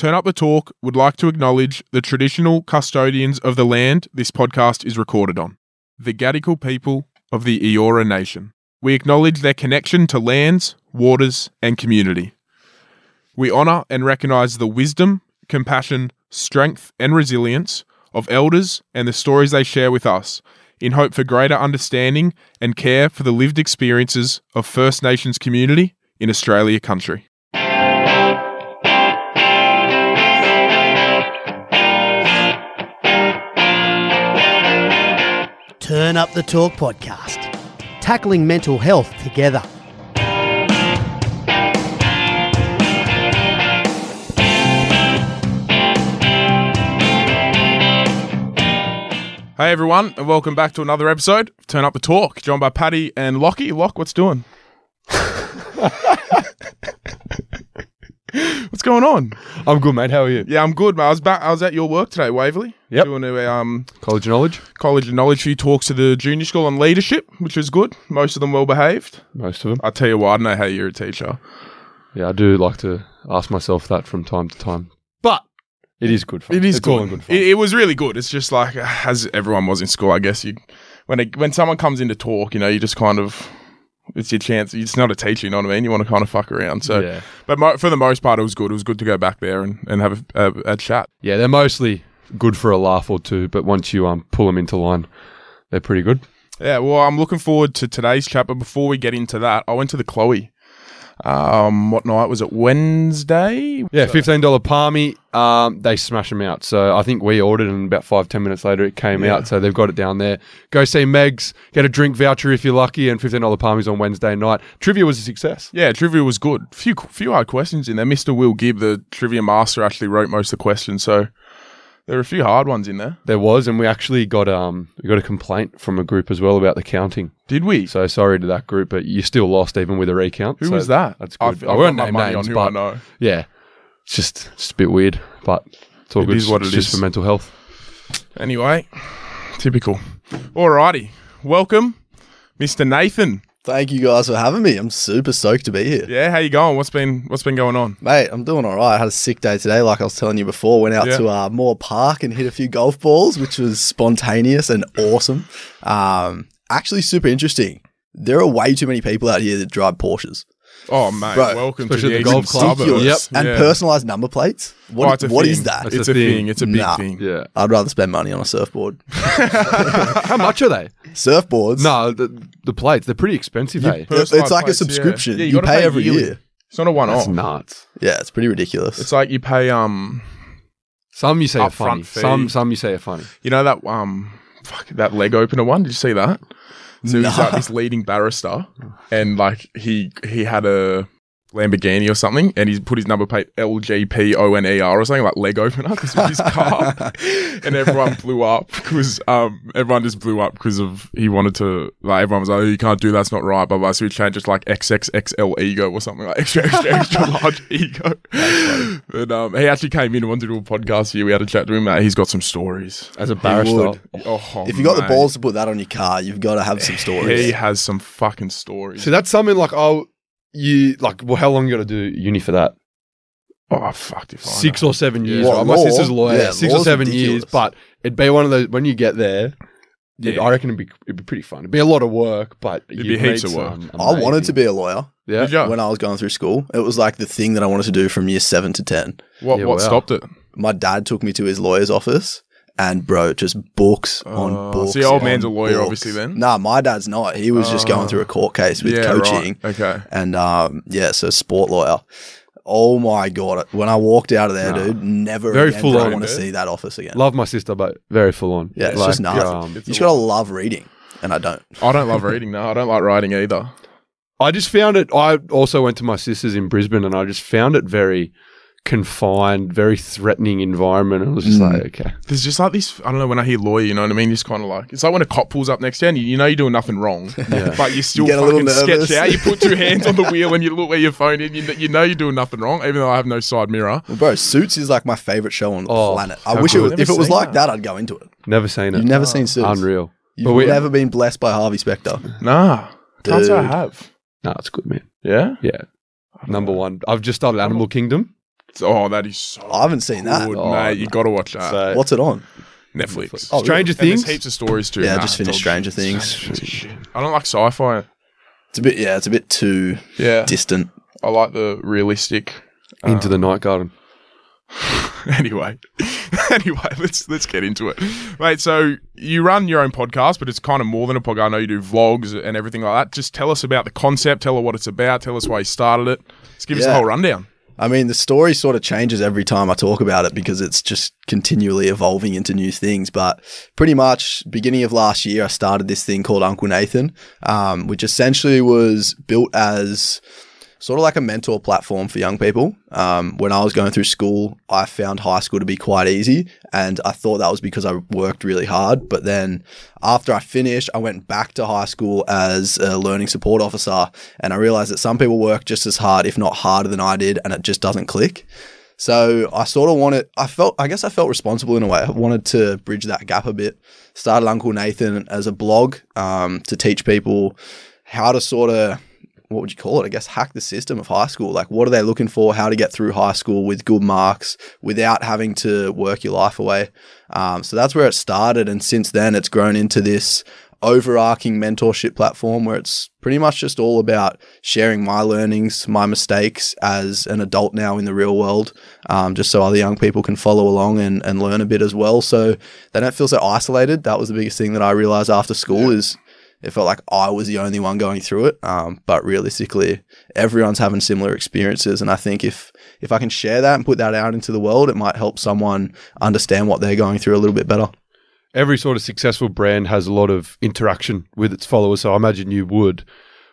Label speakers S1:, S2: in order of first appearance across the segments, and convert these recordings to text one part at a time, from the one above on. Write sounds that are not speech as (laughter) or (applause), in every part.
S1: Turn Up the Talk would like to acknowledge the traditional custodians of the land this podcast is recorded on, the Gadigal people of the Eora Nation. We acknowledge their connection to lands, waters, and community. We honour and recognise the wisdom, compassion, strength, and resilience of elders and the stories they share with us in hope for greater understanding and care for the lived experiences of First Nations community in Australia country.
S2: Turn Up the Talk podcast, tackling mental health together.
S1: Hey everyone, and welcome back to another episode of Turn Up the Talk. Joined by Paddy and Lockie. Lock, what's doing? (laughs) (laughs) what's going on?
S3: I'm good, mate. How are you?
S1: Yeah, I'm good, mate. I was back. I was at your work today, Waverley.
S3: Yep.
S1: Doing a um,
S3: College of knowledge?
S1: college of knowledge few talks to the junior school on leadership, which was good. Most of them well behaved.
S3: Most of them.
S1: I tell you what, I don't know how you're a teacher.
S3: Yeah, I do like to ask myself that from time to time. But it is good fun.
S1: It is
S3: it's
S1: good.
S3: good fun.
S1: It, it was really good. It's just like as everyone was in school. I guess you when it, when someone comes in to talk, you know, you just kind of it's your chance. It's not a teacher, you know what I mean. You want to kind of fuck around. So,
S3: yeah.
S1: but mo- for the most part, it was good. It was good to go back there and, and have a, a, a chat.
S3: Yeah, they're mostly good for a laugh or two, but once you um pull them into line, they're pretty good.
S1: Yeah, well, I'm looking forward to today's chat. But before we get into that, I went to the Chloe. Um, what night was it? Wednesday.
S3: Yeah, fifteen dollar palmy. Um, they smash them out. So I think we ordered, and about five ten minutes later it came
S1: Yeah.
S3: out. So they've got it down there. Go see Megs, get a drink voucher if you're lucky, and fifteen dollar palmies on Wednesday night. Trivia was a success.
S1: Yeah, trivia was good. Few few hard questions in there. Mr. Will Gibb, the trivia master, actually wrote most of the questions, so there were a few hard ones in there.
S3: There was, and we actually got um we got a complaint from a group as well about the counting.
S1: Did we?
S3: So sorry to that group, but you still lost even with a recount.
S1: Who
S3: So
S1: was that?
S3: That's good. I won't
S1: got my
S3: name names, but
S1: I know.
S3: yeah, it's just it's a bit weird, but it's all
S1: It
S3: good.
S1: is what
S3: It's
S1: it
S3: just
S1: is.
S3: for mental health.
S1: Anyway, typical. Alrighty, welcome, Mr. Nathan.
S4: Thank you guys for having me. I'm super stoked to be here.
S1: Yeah, how you going? What's been What's been going on?
S4: Mate, I'm doing all right. I had a sick day today, like I was telling you before. Went out
S1: Yeah.
S4: to uh, Moore Park and hit a few golf balls, which was spontaneous and awesome. Um, actually, super interesting. There are way too many people out here that drive Porsches.
S1: Oh mate,
S4: Bro,
S1: welcome to the,
S3: the golf club.
S1: suburbs.
S4: Ridiculous. And
S1: Yeah.
S4: personalized number plates.
S1: Oh,
S4: What,
S1: it's a
S4: what
S1: thing.
S4: is that?
S3: That's
S1: It's
S3: a
S1: a thing.
S3: thing.
S1: It's a big
S4: Nah.
S1: thing.
S3: Yeah.
S4: I'd rather spend money on a surfboard. (laughs)
S3: How much are they?
S4: Surfboards?
S3: No, the, the plates they're pretty expensive.
S4: You-
S3: eh?
S4: it's like a
S1: plates, yeah.
S4: subscription.
S1: Yeah, you
S4: you pay
S1: pay
S4: every
S1: yearly.
S4: year.
S1: It's not a one
S3: That's
S1: off.
S3: nuts.
S4: Yeah, it's pretty ridiculous.
S1: It's like you pay um,
S3: Some you say are
S1: Upfront
S3: funny.
S1: fee.
S3: Some some you say are funny.
S1: you know that um, fuck that leg opener one. Did you see that? So he's like this leading barrister, and like he he had a Lamborghini or something, and he's put his number plate LGPONER or something like leg opener because of his car, (laughs) and everyone blew up because um everyone just blew up because of he wanted to like everyone was like oh, you can't do that, that's not right, blah blah. So he changed it to like XXXL ego or something like (laughs) extra extra extra large (laughs) ego. But um he actually came in and wanted to do a podcast here. We had a chat to him. Mate. He's got some stories.
S3: As a barrister.
S1: Oh,
S4: if you got the balls to put that on your car, you've got to have some stories.
S1: He has some fucking stories.
S3: So that's something like oh you like well how long you got to do uni for that?
S1: oh fuck if I
S3: Six
S1: know.
S3: or seven years.
S4: What,
S3: right? My
S4: law?
S3: sister's a lawyer.
S4: Yeah,
S3: Six or
S4: law's
S3: seven
S4: ridiculous.
S3: years, but it'd be one of those when you get there.
S1: Yeah.
S3: Yeah. I reckon it'd be it'd be pretty fun. It'd be a lot of work, but
S1: It'd
S3: you'd
S1: be heaps
S3: meet
S1: of work.
S3: some
S4: I wanted to be a lawyer.
S3: Yeah.
S1: Did ya?
S4: when I was going through school. It was like the thing that I wanted to do from year seven to 10.
S1: What
S3: Yeah,
S1: what
S3: wow.
S1: stopped it?
S4: My dad took me to his lawyer's office and, bro, just books on
S1: Uh,
S4: books.
S1: so your old man's a lawyer,
S4: books.
S1: obviously, then?
S4: Nah, my dad's not. He was just going
S1: Oh.
S4: through a court case with
S1: yeah,
S4: coaching.
S1: Right. Okay.
S4: And, um, yeah, so sport lawyer. Oh my God. When I walked out of there,
S3: Nah.
S4: dude, never
S3: Very
S4: again
S3: full
S4: did I
S3: on,
S4: want to see that office again.
S3: Love my sister, but very full on.
S4: yeah, it's
S3: Like,
S4: just nuts.
S3: um,
S4: you just got to love reading. And I don't.
S1: I don't love reading. No, I don't like writing either.
S3: I just found it. I also went to my sister's in Brisbane, and I just found it very confined, very threatening environment. And I was just
S4: Mm.
S3: like, okay,
S1: There's just like this. I don't know. When I hear lawyer, you know what I mean. Just kind of like it's like when a cop pulls up next to you, and you, you know you're doing nothing wrong, (laughs)
S3: Yeah.
S1: but you're still
S4: get a little
S1: fucking sketch
S4: nervous.
S1: out. You put two hands on the (laughs) wheel and you look where your phone is. You, you know you're doing nothing wrong, even though I have no side mirror.
S4: Well, bro, Suits is like my favorite show on the
S3: Oh,
S4: planet. I
S3: how
S4: wish it was,
S1: Never
S4: if it was
S1: seen
S4: like
S1: that.
S4: that, I'd go into it.
S3: never seen it.
S4: You've never seen Suits.
S3: Unreal.
S4: You've
S3: But we-
S4: never been blessed by Harvey Specter.
S1: Nah, can't say I have.
S3: No, it's good, man.
S1: Yeah,
S3: Yeah, number one. I've just started Animal Kingdom.
S1: Oh, that is so
S4: I haven't seen that.
S1: good,
S3: Oh,
S1: mate. You got to watch that.
S3: So-
S4: What's it on?
S1: Netflix.
S4: Oh,
S3: Stranger
S1: And there's
S3: Things.
S1: heaps of stories too.
S4: Yeah, I
S1: Nah,
S4: just finished
S1: dog
S4: Stranger
S1: shit.
S4: Things.
S1: Stranger shit. I don't like sci-fi.
S4: It's a bit, yeah, it's a bit too
S1: Yeah,
S4: distant.
S1: I like the realistic.
S3: Into the um, night garden. (laughs)
S1: anyway, (laughs) anyway, let's let's get into it, mate. So you run your own podcast, but it's kind of more than a podcast. I know you do vlogs and everything like that. Just tell us about the concept. Tell us what it's about. Tell us why you started it. Just give us the
S4: Yeah.
S1: whole rundown.
S4: I mean, the story sort of changes every time I talk about it because it's just continually evolving into new things. But pretty much, beginning of last year, I started this thing called Uncle Nathan, um, which essentially was built as sort of like a mentor platform for young people. Um, when I was going through school, I found high school to be quite easy, and I thought that was because I worked really hard. But then after I finished, I went back to high school as a learning support officer, and I realized that some people work just as hard, if not harder than I did, and it just doesn't click. So I sort of wanted, I felt, I guess I felt responsible in a way. I wanted to bridge that gap a bit. Started Uncle Nathan as a blog um, to teach people how to sort of what would you call it? I guess hack the system of high school. Like, what are they looking for? How to get through high school with good marks without having to work your life away. Um, so that's where it started. And since then, it's grown into this overarching mentorship platform where it's pretty much just all about sharing my learnings, my mistakes as an adult now in the real world, um, just so other young people can follow along and, and learn a bit as well. So they don't feel so isolated. That was the biggest thing that I realized after school is it felt like I was the only one going through it. Um, but realistically, everyone's having similar experiences, and I think if if I can share that and put that out into the world, it might help someone understand what they're going through a little bit better.
S3: Every sort of successful brand has a lot of interaction with its followers, so I imagine you would.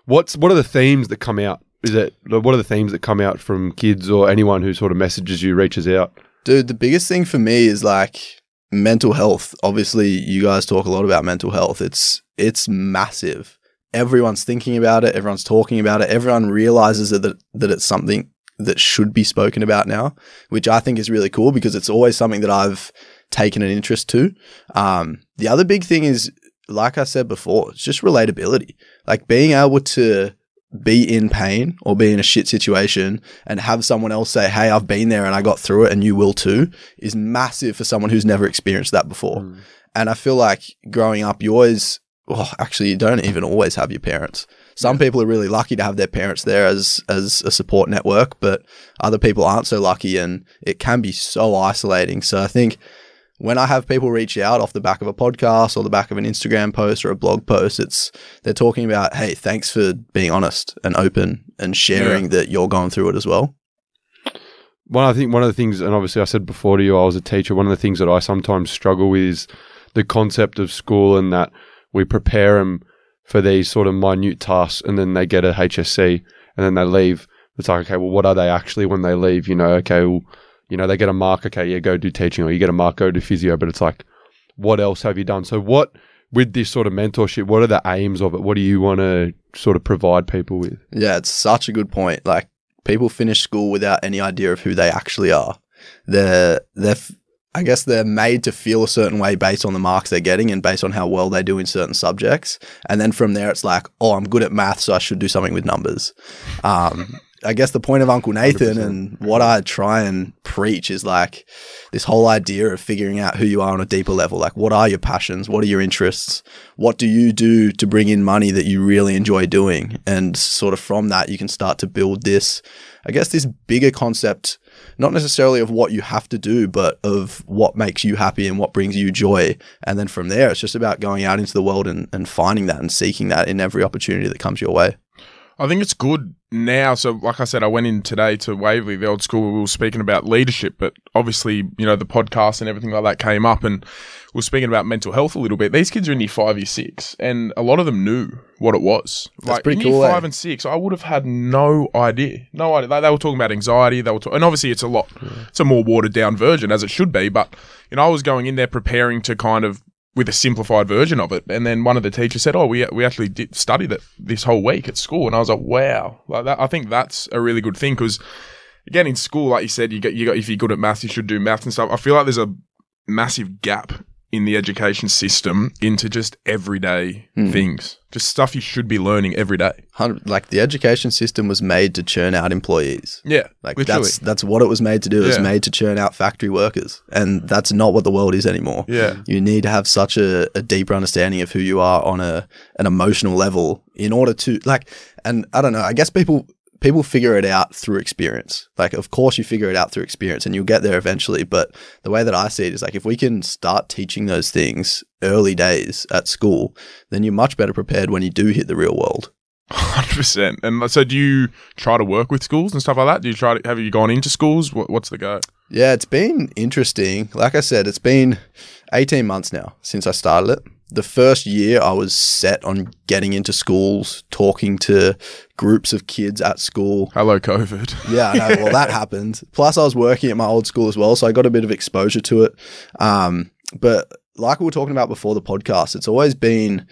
S3: What's what are the themes that come out? Is it what are the themes that come out from kids or anyone who sort of messages you, reaches out?
S4: Dude, the biggest thing for me is like mental health. Obviously, you guys talk a lot about mental health. It's it's massive. Everyone's thinking about it, everyone's talking about it, everyone realizes that that, it's something that should be spoken about now, which I think is really cool because it's always something that I've taken an interest to. Um, the other big thing is, like I said before, it's just relatability. Like being able to be in pain or be in a shit situation and have someone else say, Hey, I've been there and I got through it and you will too is massive for someone who's never experienced that before.
S3: Mm.
S4: And I feel like growing up, you always, well, actually, you don't even always have your parents. Some people are really lucky to have their parents there as as a support network, but other people aren't so lucky, and it can be so isolating. So I think when I have people reach out off the back of a podcast or the back of an Instagram post or a blog post, it's they're talking about, hey, thanks for being honest and open and sharing that you're going through it as well.
S3: Well, I think one of the things, and obviously I said before to you, I was a teacher. One of the things that I sometimes struggle with is the concept of school and that we prepare them for these sort of minute tasks, and then they get a HSC, and then they leave. It's like, okay, well, what are they actually when they leave? You know, okay, well, you know, they get a mark. Okay, yeah, go do teaching, or you get a mark, go do physio. But it's like, what else have you done? So, what with this sort of mentorship? What are the aims of it? What do you want to sort of provide people with?
S4: Yeah, it's such a good point. Like people finish school without any idea of who they actually are. They're they're f- I guess they're made to feel a certain way based on the marks they're getting and based on how well they do in certain subjects. And then from there, it's like, oh, I'm good at math, so I should do something with numbers. Um, I guess the point of Uncle Nathan
S3: 100%.
S4: and what I try and preach is like this whole idea of figuring out who you are on a deeper level. Like, what are your passions? What are your interests? What do you do to bring in money that you really enjoy doing? And sort of from that, you can start to build this, I guess, this bigger concept, not necessarily of what you have to do, but of what makes you happy and what brings you joy. And then from there, it's just about going out into the world and, and finding that and seeking that in every opportunity that comes your way.
S1: I think it's good now. So, like I said, I went in today to Waverley, the old school. We were speaking about leadership, but obviously, you know, the podcast and everything like that came up, and we are speaking about mental health a little bit. These kids are in year five, year six, and a lot of them knew what it was.
S4: That's
S1: like
S4: pretty
S1: in
S4: cool,
S1: Year
S4: eh?
S1: five and six, I would have had no idea, no idea. They, they were talking about anxiety. They were, talk- and obviously, it's a lot. It's a more watered down version, as it should be. But you know, I was going in there preparing to kind of with a simplified version of it. And then one of the teachers said, "Oh, we we actually did studied it this whole week at school." And I was like, "Wow!" Like that, I think that's a really good thing because, again, in school, like you said, you get you got if you're good at maths, you should do maths and stuff. I feel like there's a massive gap in the education system into just everyday
S4: Hmm.
S1: things, just stuff you should be learning every day.
S4: Like the education system was made to churn out employees.
S1: Yeah,
S4: Like
S1: literally.
S4: that's that's what it was made to do. It was made to churn out factory workers, and that's not what the world is anymore.
S1: yeah,
S4: You need to have such a, a deeper understanding of who you are on a an emotional level in order to like. And I don't know. I guess people people figure it out through experience. Like, of course, you figure it out through experience, and you'll get there eventually. But the way that I see it is like if we can start teaching those things early days at school, then you're much better prepared when you do hit the real world.
S1: hundred percent. And so, do you try to work with schools and stuff like that? Do you try to have you gone into schools? What, what's the go?
S4: Yeah, it's been interesting. Like I said, it's been 18 months now since I started it. The first year I was set on getting into schools, talking to groups of kids at school.
S1: Hello, COVID. (laughs)
S4: Yeah, I know. Well, that happened. Plus, I was working at my old school as well, so I got a bit of exposure to it. Um, but like we were talking about before the podcast, it's always been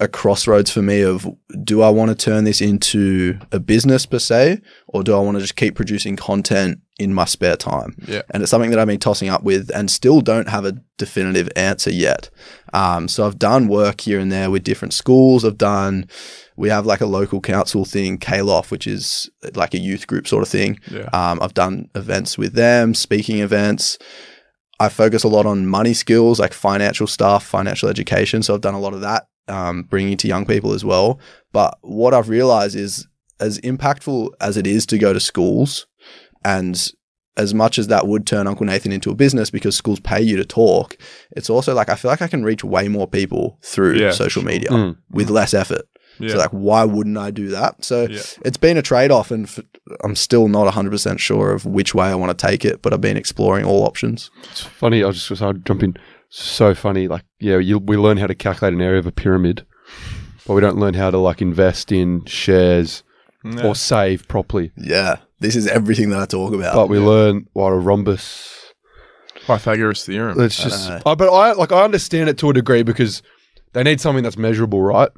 S4: a crossroads for me of do I want to turn this into a business per se, or do I want to just keep producing content in my spare time?
S1: Yeah.
S4: And it's something that I've been tossing up with and still don't have a definitive answer yet. Um, so I've done work here and there with different schools. I've done, we have like a local council thing, KLOF, which is like a youth group sort of thing.
S1: Yeah.
S4: Um, I've done events with them, speaking events. I focus a lot on money skills, like financial stuff, financial education. So I've done a lot of that, um, bringing to young people as well. But what I've realized is, as impactful as it is to go to schools, and as much as that would turn Uncle Nathan into a business because schools pay you to talk, it's also like I feel like I can reach way more people through
S1: Yeah,
S4: social
S1: sure.
S4: media
S3: Mm.
S4: with less effort.
S1: Yeah.
S4: So like, why wouldn't I do that? So
S1: Yeah.
S4: it's been a trade off, and f- I'm still not 100 percent sure of which way I want to take it. But I've been exploring all options.
S3: It's funny. I was just I'll jump in. So funny. Like yeah, you, we learn how to calculate an area of a pyramid, but we don't learn how to like invest in shares
S1: Yeah.
S3: or save properly.
S4: Yeah, this is everything that I talk about.
S3: But we learn what a rhombus.
S1: Pythagoras theorem.
S3: It's
S4: I
S3: just.
S4: know.
S3: Uh, but I like I understand it to a degree because they need something that's measurable, right?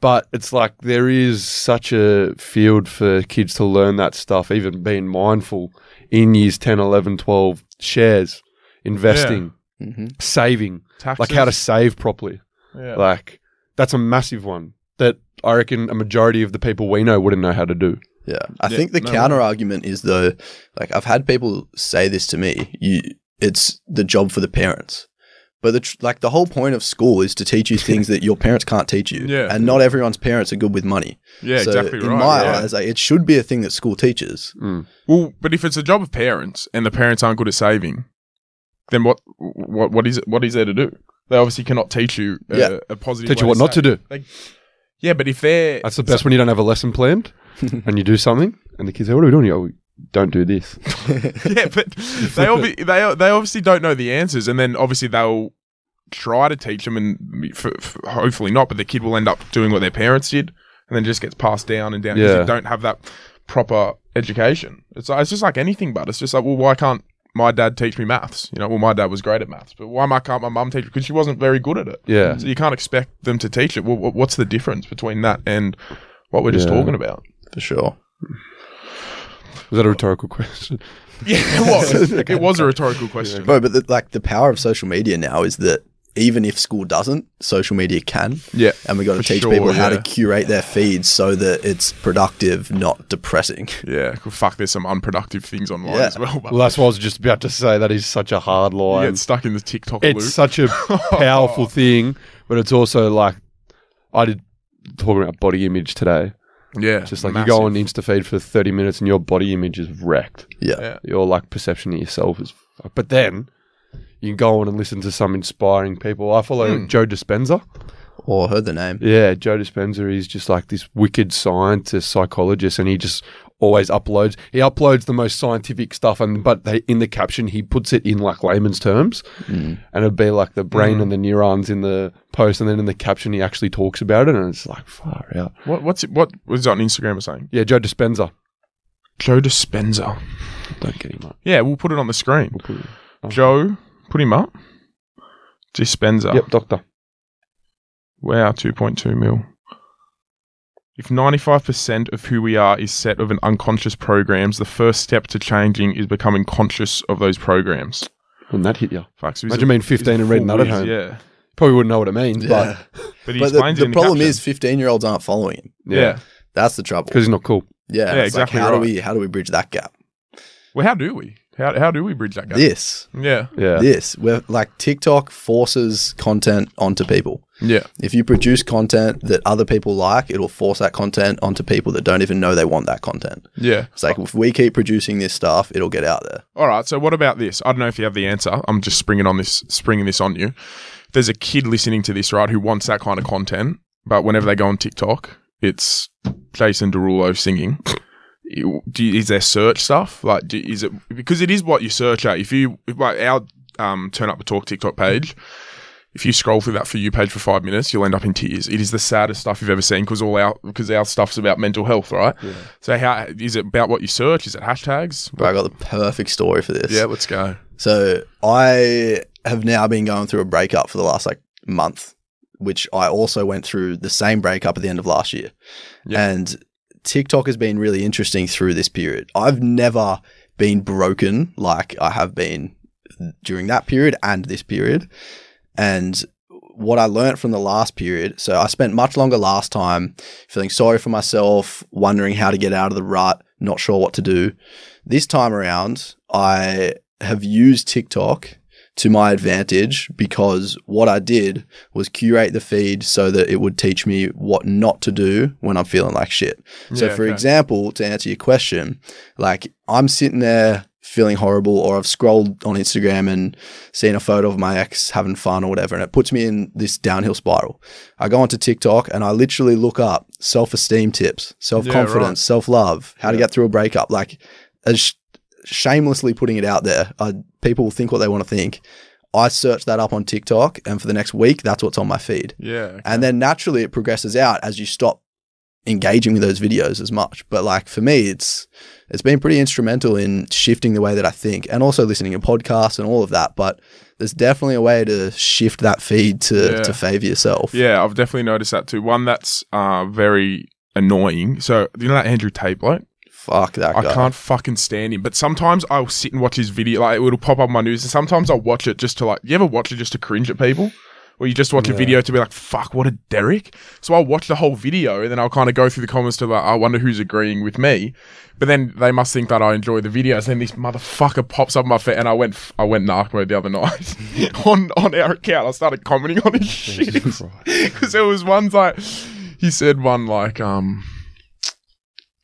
S3: But it's like there is such a field for kids to learn that stuff, even being mindful in years 10, 11, 12, shares, investing,
S4: hmm
S3: saving,
S1: Taxes.
S3: like how to save properly.
S1: Yeah.
S3: Like that's a massive one that I reckon a majority of the people we know wouldn't know how to do.
S4: Yeah, I
S1: Yeah,
S4: think the
S1: no
S4: counter argument is though, like I've had people say this to me. You, it's the job for the parents. But the tr- like the whole point of school is to teach you (laughs) things that your parents can't teach you.
S1: Yeah.
S4: And not everyone's parents are good with money.
S1: yeah,
S4: so
S1: exactly
S4: in
S1: right.
S4: my
S1: yeah.
S4: eyes, like, it should be a thing that school teaches.
S3: Mm.
S1: Well, but if it's a job of parents and the parents aren't good at saving, then what what what is it? What is there to do? They obviously cannot teach you a,
S4: Yeah.
S1: a positive.
S3: Teach you
S1: way
S3: what not to
S1: save.
S3: do.
S1: Yeah, but if they're
S3: That's the best when you don't have a lesson planned (laughs) and you do something and the kids say, What are we doing? You go, don't do this. (laughs) (laughs)
S1: yeah, but they obvi- they they obviously don't know the answers, and then obviously they'll try to teach them, and f- f- hopefully not. But the kid will end up doing what their parents did, and then just gets passed down and down because
S3: Yeah.
S1: you don't have that proper education. It's like, it's just like anything, but it's just like, well, why can't my dad teach me maths? You know, well, my dad was great at maths, but why my- can't my mum teach? Because she wasn't very good at it.
S3: Yeah.
S1: So you can't expect them to teach it. Well, what's the difference between that and what we're just
S3: Yeah.
S1: talking about?
S4: For sure.
S3: Was that a rhetorical question? (laughs)
S1: Yeah, it was. (laughs) it was a rhetorical question.
S4: Bro, but the, like the power of social media now is that even if school doesn't, social media can.
S1: Yeah.
S4: And we got to teach
S1: sure,
S4: people how
S1: yeah.
S4: to curate their feeds so that it's productive, not depressing. (laughs)
S1: Yeah, well, fuck. There's some unproductive things online
S4: Yeah.
S1: as well. But
S3: Well, that's what I was just about to say. That is such a hard
S1: you
S3: line.
S1: get stuck in the TikTok
S3: it's
S1: loop.
S3: such a (laughs) powerful thing, but it's also like I did talking about body image today.
S1: yeah,
S3: Just like
S1: massive.
S3: you go on Insta feed for 30 minutes and your body image is wrecked.
S4: Yeah.
S1: Yeah.
S3: Your like perception of yourself is fucked. But then you can go on and listen to some inspiring people. I follow
S1: Hmm.
S3: Joe Dispenza.
S4: Or heard the name.
S3: Yeah, Joe Dispenza is just like this wicked scientist, psychologist, and he just always uploads. He uploads the most scientific stuff, and but they, in the caption he puts it in like layman's terms,
S4: Mm.
S3: and it'd be like the brain
S1: Mm.
S3: and the neurons in the post, and then in the caption he actually talks about it, and it's like far out.
S1: What what's it? What was it on Instagram? Or saying
S3: Yeah, Joe Dispenza.
S1: Joe Dispenza.
S3: Don't get him up.
S1: Yeah, we'll put it on the screen.
S3: We'll put it- oh.
S1: Joe, put him up. Dispenza.
S3: Yep, doctor.
S1: Wow, two point two mil. If 95% of who we are is set of an unconscious programs, the first step to changing is becoming conscious of those programs.
S3: Wouldn't that hit you?
S1: Fuck, so
S3: Imagine
S1: a-
S3: being 15 and reading that at home.
S1: Yeah,
S3: Probably wouldn't know what it means,
S4: Yeah.
S1: but he (laughs)
S4: But the,
S1: explains
S4: the
S1: it in
S4: problem
S1: caption.
S4: is 15 year olds aren't following him.
S3: but
S1: yeah.
S4: That's the trouble.
S3: because he's not cool.
S4: Yeah,
S1: Yeah,
S4: it's like,
S1: exactly
S4: how
S1: right.
S4: do we how do we bridge that gap?
S1: Well, how do we? How how do we bridge that gap?
S4: This,
S1: Yeah,
S3: Yeah,
S4: this, where like TikTok forces content onto people.
S1: yeah,
S4: If you produce content that other people like, it'll force that content onto people that don't even know they want that content.
S1: yeah.
S4: It's like if we keep producing this stuff, it'll get out there.
S1: All right. So what about this? I don't know if you have the answer. I'm just springing on this, springing this on you. There's a kid listening to this, right, who wants that kind of content, but whenever they go on TikTok, it's Jason Derulo singing. You- is there search stuff like? Do, is it because it is what you search at? If you if, like our um, turn up the talk TikTok page. If you scroll through that for you page for five minutes, you'll end up in tears. It is the saddest stuff you've ever seen because all our because our stuff's about mental health, right? So how is it about what you search? Is it hashtags?
S4: But I got the perfect story for this.
S1: Yeah, let's go.
S4: So I have now been going through a breakup for the last like month, which I also went through the same breakup at the end of last year.
S1: Yeah.
S4: And TikTok has been really interesting through this period. I've never been broken like I have been during that period and this period. And what I learned from the last period, so I spent much longer last time feeling sorry for myself, wondering how to get out of the rut, not sure what to do. This time around, I have used TikTok to my advantage because what I did was curate the feed so that it would teach me what not to do when I'm feeling like shit. So,
S1: Yeah,
S4: for
S1: okay.
S4: example, to answer your question, like I'm sitting there feeling horrible, or I've scrolled on Instagram and seen a photo of my ex having fun or whatever, and it puts me in this downhill spiral. I go onto TikTok and I literally look up self esteem tips, self confidence,
S1: right.
S4: self love, how to get through a breakup, like as shamelessly putting it out there. I, people think what they want to think. I search that up on TikTok, and for the next week, that's what's on my feed.
S1: Yeah. okay.
S4: And then naturally it progresses out as you stop engaging with those videos as much. But like for me, it's it's been pretty instrumental in shifting the way that I think and also listening to podcasts and all of that. But there's definitely a way to shift that feed to,
S1: Yeah.
S4: to favor yourself.
S1: Yeah, I've definitely noticed that too. One that's uh, very annoying. So you know that Andrew Tate bloke?
S4: Fuck that
S1: I
S4: guy.
S1: can't fucking stand him. But sometimes I'll sit and watch his video. Like it'll pop up on my news, and sometimes I'll watch it just to like. You ever watch it just to cringe at people? Or you just watch a video to be like, "Fuck, what a Derek." So I'll watch the whole video, and then I'll kind of go through the comments to like, "I wonder who's agreeing with me." But then they must think that I enjoy the videos. Then this motherfucker pops up my feed, and I went, I went narc mode the other night (laughs) on on our account. I started commenting on his (laughs) shit because (laughs) there was ones like he said one like um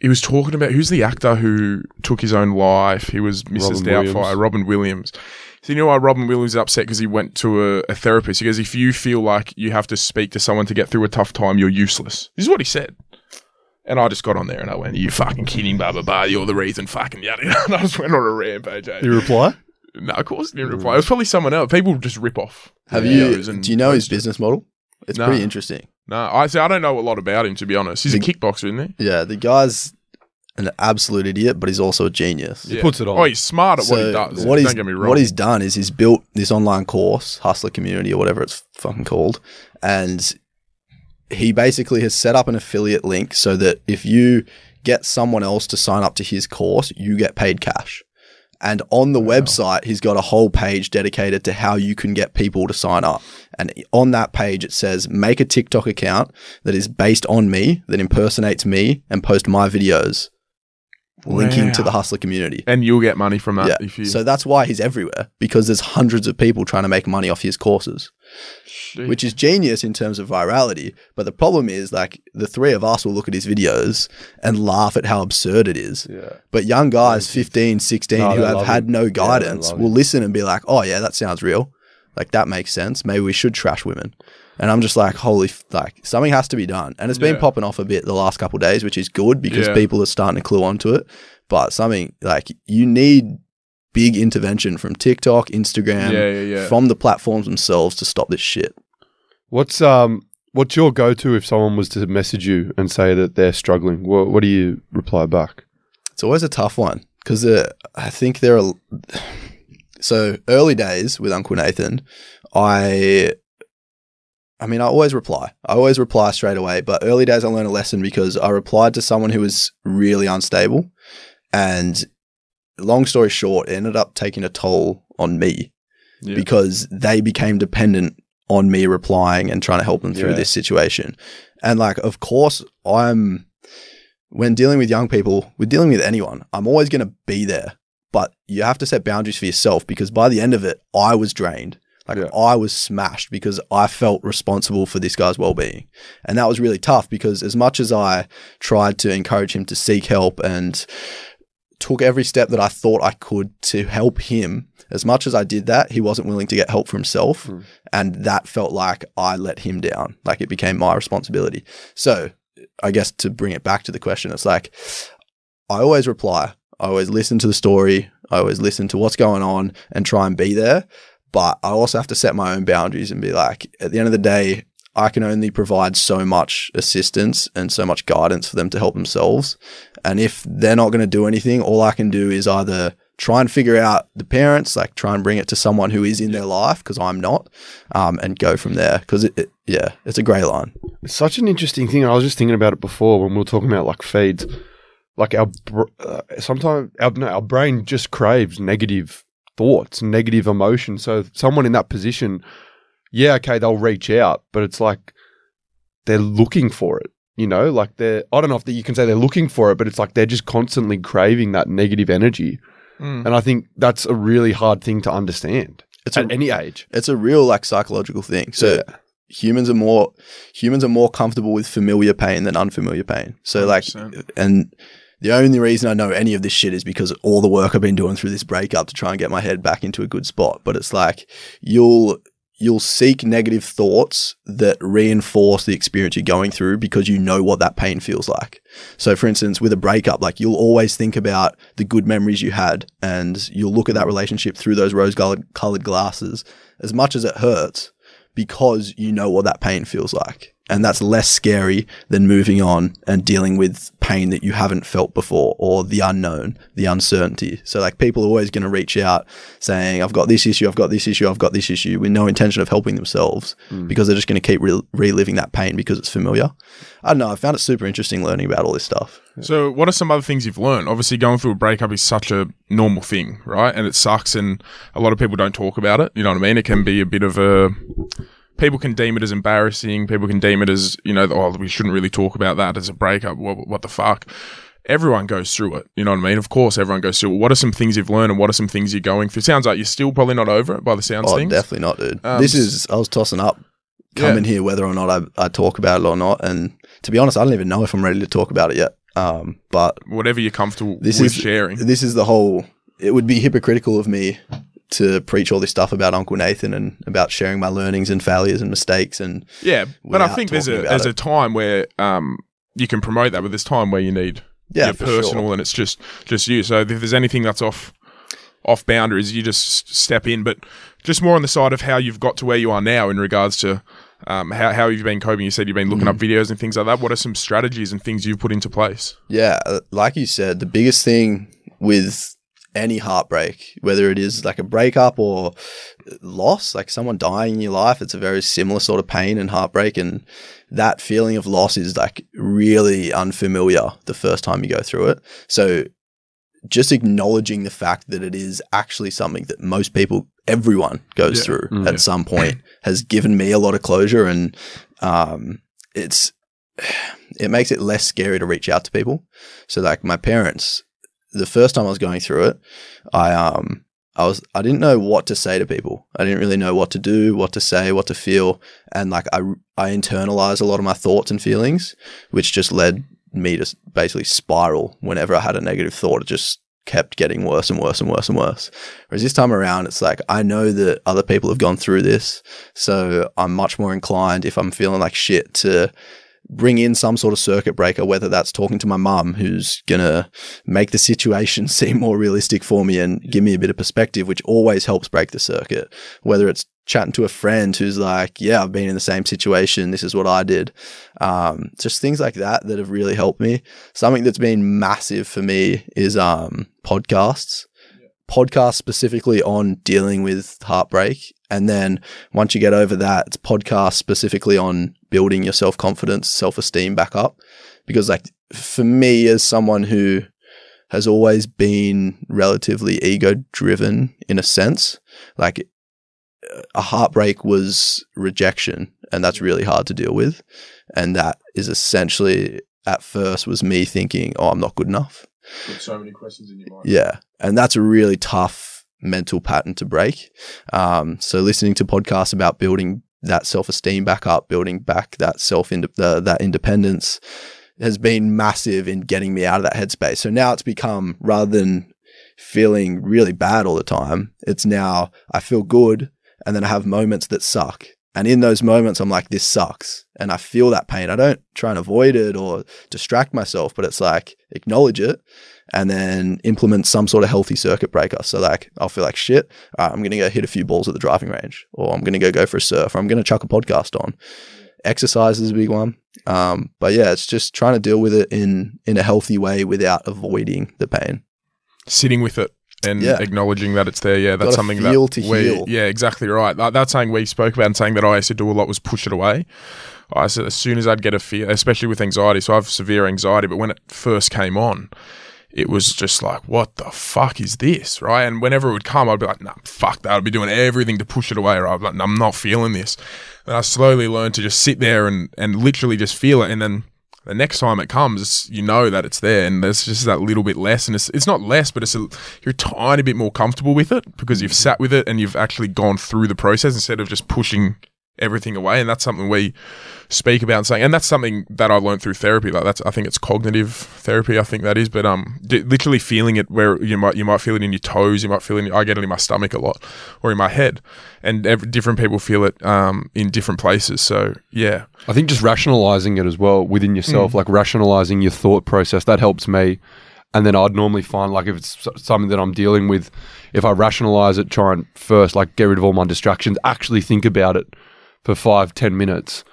S1: he was talking about who's the actor who took his own life. He was Mrs.
S3: Robin
S1: Doubtfire,
S3: Williams.
S1: Robin Williams. So you know why Robin Williams is upset because he went to a, a therapist. He goes, if you feel like you have to speak to someone to get through a tough time, you're useless. This is what he said. And I just got on there and I went, you fucking kidding, blah, blah, blah. You're the reason, fucking yada, yada. (laughs) And I just went on a rampage. eh?
S3: You reply?
S1: No, of course he didn't reply. It was probably someone else. People just rip off.
S4: Have you? Do you know his
S1: post it.
S4: business model? It's
S1: No.
S4: pretty interesting.
S1: No, I see. I don't know a lot about him to be honest. He's a kickboxer, isn't he?
S4: Yeah, the guy's an absolute idiot, but he's also a genius.
S1: Yeah.
S3: puts it on.
S1: Oh, he's smart at what he does.
S4: What
S1: don't
S4: he's,
S1: get me wrong.
S4: what he's done is he's built this online course, Hustler Community or whatever it's fucking called, and he basically has set up an affiliate link so that if you get someone else to sign up to his course, you get paid cash. And on the website, he's got a whole page dedicated to how you can get people to sign up. And on that page, it says, make a TikTok account that is based on me, that impersonates me, and post my videos, linking to the Hustler community.
S1: and you'll get money from that
S4: Yeah.
S1: if you.
S4: So that's why he's everywhere because there's hundreds of people trying to make money off his courses. Which is genius in terms of virality. But the problem is, like, the three of us will look at his videos and laugh at how absurd it is.
S3: Yeah.
S4: But young guys, 15, 16,
S3: No,
S4: who have had no guidance
S3: love
S4: will listen and be like, oh, yeah, that sounds real. Like, that makes sense. Maybe we should trash women. And I'm just like, holy, f- like, something has to be done. And it's been
S1: Yeah.
S4: popping off a bit the last couple of days, which is good because
S1: Yeah.
S4: people are starting to clue onto it. But something like you need big intervention from TikTok, Instagram,
S1: yeah, yeah, yeah.
S4: from the platforms themselves to stop this shit.
S3: What's um what's your go to if someone was to message you and say that they're struggling? What what do you reply back?
S4: It's always a tough one because uh, I think there are. (sighs) So early days with Uncle Nathan, I. I mean, I always reply. I always reply straight away. But early days, I learned a lesson because I replied to someone who was really unstable, and long story short, it ended up taking a toll on me
S1: Yeah.
S4: because they became dependent on me replying and trying to help them through
S3: Yeah.
S4: this situation. And like, of course, I'm when dealing with young people, with dealing with anyone, I'm always going to be there. But you have to set boundaries for yourself because by the end of it, I was drained. Like
S3: Yeah.
S4: I was smashed because I felt responsible for this guy's well-being. And that was really tough because as much as I tried to encourage him to seek help and took every step that I thought I could to help him, as much as I did that, he wasn't willing to get help for himself.
S3: Mm.
S4: And that felt like I let him down. Like it became my responsibility. So I guess to bring it back to the question, it's like I always reply. I always listen to the story. I always listen to what's going on and try and be there. But I also have to set my own boundaries and be like, at the end of the day, I can only provide so much assistance and so much guidance for them to help themselves. And if they're not going to do anything, all I can do is either try and figure out the parents, like try and bring it to someone who is in their life because I'm not, um, and go from there. Because it, it, yeah, it's a grey line.
S3: It's such an interesting thing. I was just thinking about it before when we were talking about like feeds. Like our br- uh, sometimes our no, our brain just craves negative thoughts, negative emotion. So someone in that position, yeah, okay, they'll reach out, but it's like they're looking for it. You know, like they're I don't know if that you can say they're looking for it, but it's like they're just constantly craving that negative energy.
S1: Mm.
S3: And I think that's a really hard thing to understand
S4: It's
S3: at
S4: a,
S3: any age.
S4: it's a real like psychological thing. So humans are more humans are more comfortable with familiar pain than unfamiliar pain. So like
S1: 100%.
S4: and the only reason I know any of this shit is because all the work I've been doing through this breakup to try and get my head back into a good spot. But it's like you'll you'll seek negative thoughts that reinforce the experience you're going through because you know what that pain feels like. So for instance, with a breakup, like you'll always think about the good memories you had and you'll look at that relationship through those rose colored glasses as much as it hurts because you know what that pain feels like. And that's less scary than moving on and dealing with pain that you haven't felt before or the unknown, the uncertainty. So, like, people are always going to reach out saying, I've got this issue, I've got this issue, I've got this issue, with no intention of helping themselves hmm. because they're just going to keep re- reliving that pain because it's familiar. I don't know. I found it super interesting learning about all this stuff.
S1: So, what are some other things you've learned? Obviously, going through a breakup is such a normal thing, right? And it sucks, and a lot of people don't talk about it. You know what I mean? It can be a bit of a. People can deem it as embarrassing. People can deem it as, you know, oh, we shouldn't really talk about that as a breakup. What, what the fuck? Everyone goes through it. You know what I mean? Of course, everyone goes through it. What are some things you've learned and what are some things you're going through? Sounds like you're still probably not over it by the sounds
S4: Oh,
S1: things.
S4: definitely not, dude.
S1: Um,
S4: this is, I was tossing up coming here whether or not I, I talk about it or not. And to be honest, I don't even know if I'm ready to talk about it yet. Um, but
S1: Whatever you're comfortable
S4: This
S1: with
S4: is-
S1: sharing.
S4: this is the whole it would be hypocritical of me to preach all this stuff about uncle nathan and about sharing my learnings and failures and mistakes and
S1: Yeah, but I think there's a there's
S4: it.
S1: a time where um you can promote that, but there's time where you need
S4: yeah
S1: your personal
S4: sure.
S1: and it's just just you. So if there's anything that's off off boundaries, you just step in. But just more on the side of how you've got to where you are now in regards to um, how how you've been coping. You said you've been looking up
S4: Mm-hmm.
S1: videos and things like that. What are some strategies and things you've put into place?
S4: yeah uh, like you said the biggest thing with any heartbreak whether it is like a breakup or loss like someone dying in your life it's a very similar sort of pain and heartbreak and that feeling of loss is like really unfamiliar the first time you go through it so just acknowledging the fact that it is actually something that most people, everyone goes
S1: Yeah.
S4: through
S3: Mm.
S4: at some (clears throat) point, has given me a lot of closure, and um, it's (sighs) it makes it less scary to reach out to people. So, like my parents, the first time I was going through it, I um I was I didn't know what to say to people. I didn't really know what to do, what to say, what to feel, and like I I internalized a lot of my thoughts and feelings, which just led me to basically spiral whenever I had a negative thought. It just kept getting worse and worse and worse and worse. Whereas this time around, it's like I know that other people have gone through this, so I'm much more inclined if I'm feeling like shit to bring in some sort of circuit breaker, whether that's talking to my mum, who's gonna make the situation (laughs) seem more realistic for me and give me a bit of perspective, which always helps break the circuit. Whether it's chatting to a friend who's like, "Yeah, I've been in the same situation. This is what I did." Um, just things like that that have really helped me. Something that's been massive for me is um, podcasts. Podcasts specifically on dealing with heartbreak. And then once you get over that, it's podcasts specifically on building your self confidence, self esteem back up. Because, like, for me, as someone who has always been relatively ego driven in a sense, like, a heartbreak was rejection, and that's really hard to deal with. And that is essentially at first was me thinking, "Oh, I'm not good enough."
S1: Put so many questions in your mind.
S4: Yeah, and that's a really tough mental pattern to break. Um, so listening to podcasts about building that self esteem back up, building back that self ind- that independence has been massive in getting me out of that headspace. So now it's become rather than feeling really bad all the time, it's now I feel good and then I have moments that suck. And in those moments, I'm like, this sucks. And I feel that pain. I don't try and avoid it or distract myself, but it's like, acknowledge it and then implement some sort of healthy circuit breaker. So, like, I'll feel like shit. Right, I'm going to go hit a few balls at the driving range, or I'm going to go go for a surf, or I'm going to chuck a podcast on. Exercise is a big one. Um, but yeah, it's just trying to deal with it in in a healthy way without avoiding the pain.
S1: Sitting with it and
S4: Yeah.
S1: acknowledging that it's there. Yeah, that's something that we,
S4: heal.
S1: Yeah, exactly right. That, that's something we spoke about and saying that I used to do a lot was push it away. I said as soon as I'd get a fear, especially with anxiety. So I have severe anxiety, but when it first came on, it was just like, what the fuck is this, right? And whenever it would come, I'd be like, nah, fuck that. I'd be doing everything to push it away, right? I'd be like, "Nah, I'm not feeling this. And I slowly learned to just sit there and, and literally just feel it. And then the next time it comes, you know that it's there, and there's just that little bit less, and it's it's not less, but it's a, you're a tiny bit more comfortable with it because you've sat with it and you've actually gone through the process instead of just pushing everything away, and that's something we speak about and saying, and that's something that I learned through therapy. Like that's I think it's cognitive therapy. I think that is, but um, d- literally feeling it where you might you might feel it in your toes, you might feel it. In, I get it in my stomach a lot, or in my head, and ev different people feel it um in different places. So yeah,
S3: I think just rationalizing it as well within
S1: Mm.
S3: yourself, like rationalizing your thought process, that helps me. And then I'd normally find, like, if it's something that I'm dealing with, if I rationalize it, try and first, like, get rid of all my distractions, actually think about it for five, ten minutes.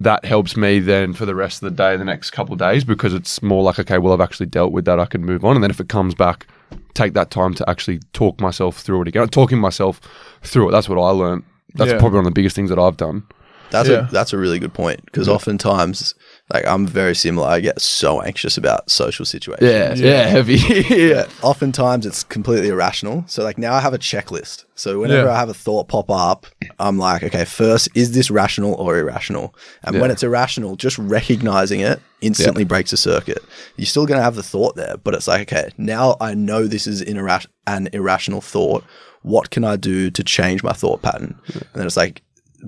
S3: That helps me then for the rest of the day, the next couple of days, because it's more like, okay, well, I've actually dealt with that. I can move on. And then if it comes back, take that time to actually talk myself through it again. Talking myself through it. That's what I learned. That's
S1: Yeah.
S3: probably one of the biggest things that I've done.
S4: That's
S1: Yeah.
S4: a that's a really good point because oftentimes, like I'm very similar. I get so anxious about social situations.
S3: Yeah, yeah, heavy. (laughs) yeah.
S4: Oftentimes it's completely irrational. So like now I have a checklist. So whenever
S1: Yeah.
S4: I have a thought pop up, I'm like, okay, first, is this rational or irrational? And when
S3: Yeah.
S4: it's irrational, just recognizing it instantly breaks a circuit. You're still going to have the thought there, but it's like, okay, now I know this is an, irra- an irrational thought. What can I do to change my thought pattern? And then it's like,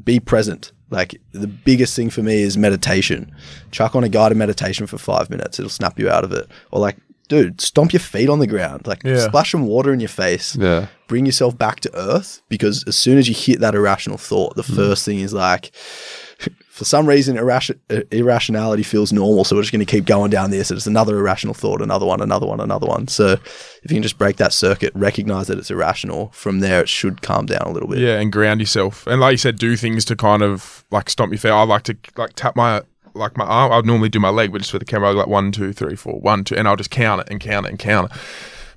S4: be present. Like the biggest thing for me is meditation. Chuck on a guided meditation for five minutes. It'll snap you out of it. Or like, dude, stomp your feet on the ground. Like
S1: Yeah.
S4: splash some water in your face.
S3: Yeah.
S4: Bring yourself back to earth because as soon as you hit that irrational thought, the mm. first thing is like, for some reason, irration- irrationality feels normal. So we're just going to keep going down this. It's another irrational thought, another one, another one, another one. So if you can just break that circuit, recognize that it's irrational, from there it should calm down a little bit.
S1: Yeah, and ground yourself, and like you said, do things to kind of like stomp your feet. I like to like tap my like my arm. I'd normally do my leg, but just for the camera, I'd like one, two, three, four, one, two, and I'll just count it and count it and count it.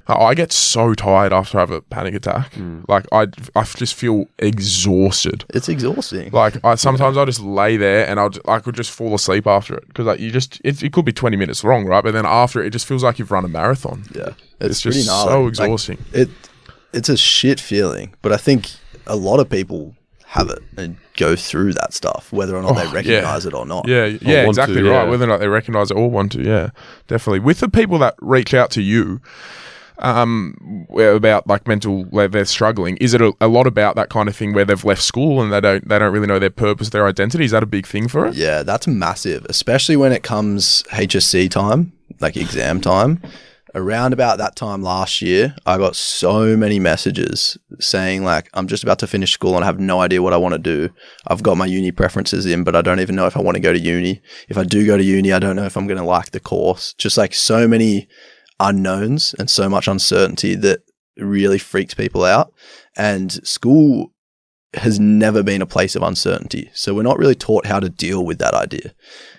S1: I I get so tired after I have a panic attack. Hmm. Like I, I just feel exhausted.
S4: It's exhausting.
S1: Like I sometimes I just lay there and I'll I could just fall asleep after it because like you just it, it could be twenty minutes long, right? But then after it, it just feels like you've run a marathon.
S4: yeah,
S1: It's,
S4: pretty
S1: just
S4: gnarly.
S1: so
S4: Like,
S1: exhausting.
S4: it it's a shit feeling, but I think a lot of people have it and go through that stuff, whether or not
S1: Oh,
S4: they
S1: yeah.
S4: recognize it or not.
S1: Yeah, yeah,
S3: want to,
S1: exactly
S3: yeah.
S1: right. Whether or not they recognize it or want to, yeah, definitely. With the people that reach out to you, um, about like mental, they're struggling, is it a, a lot about that kind of thing where they've left school and they don't they don't really know their purpose, their identity? Is that a big thing for it?
S4: Yeah, that's massive, especially when it comes HSC time, like exam time. Around about that time last year, I got so many messages saying like, "I'm just about to finish school and I have no idea what I want to do. I've got my uni preferences in, but I don't even know if I want to go to uni. If I do go to uni, I don't know if I'm going to like the course. Just like so many unknowns and so much uncertainty that really freaks people out. And school has never been a place of uncertainty. So we're not really taught how to deal with that idea.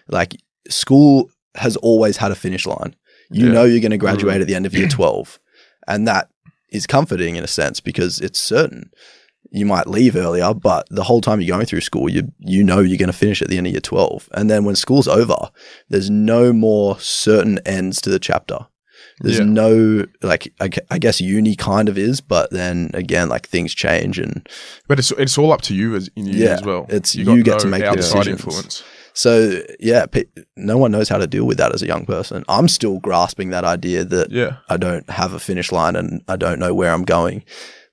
S4: Like school has always had a finish line. You
S1: Yeah.
S4: know you're going to graduate at the end of year (clears throat) 12. And that is comforting in a sense because it's certain. You might leave earlier, but the whole time you're going through school, you you know you're going to finish at the end of year 12. And then when school's over, there's no more certain ends to the chapter. There's
S1: Yeah.
S4: no like I, I guess uni kind of is, but then again like things change and
S1: But it's it's all up to you as in you
S4: Yeah,
S1: as well.
S4: it's-
S1: got
S4: you get to make the decisions.
S1: influence.
S4: so yeah, pe- no one knows how to deal with that as a young person. I'm still grasping that idea that
S1: Yeah,
S4: I don't have a finish line and I don't know where I'm going.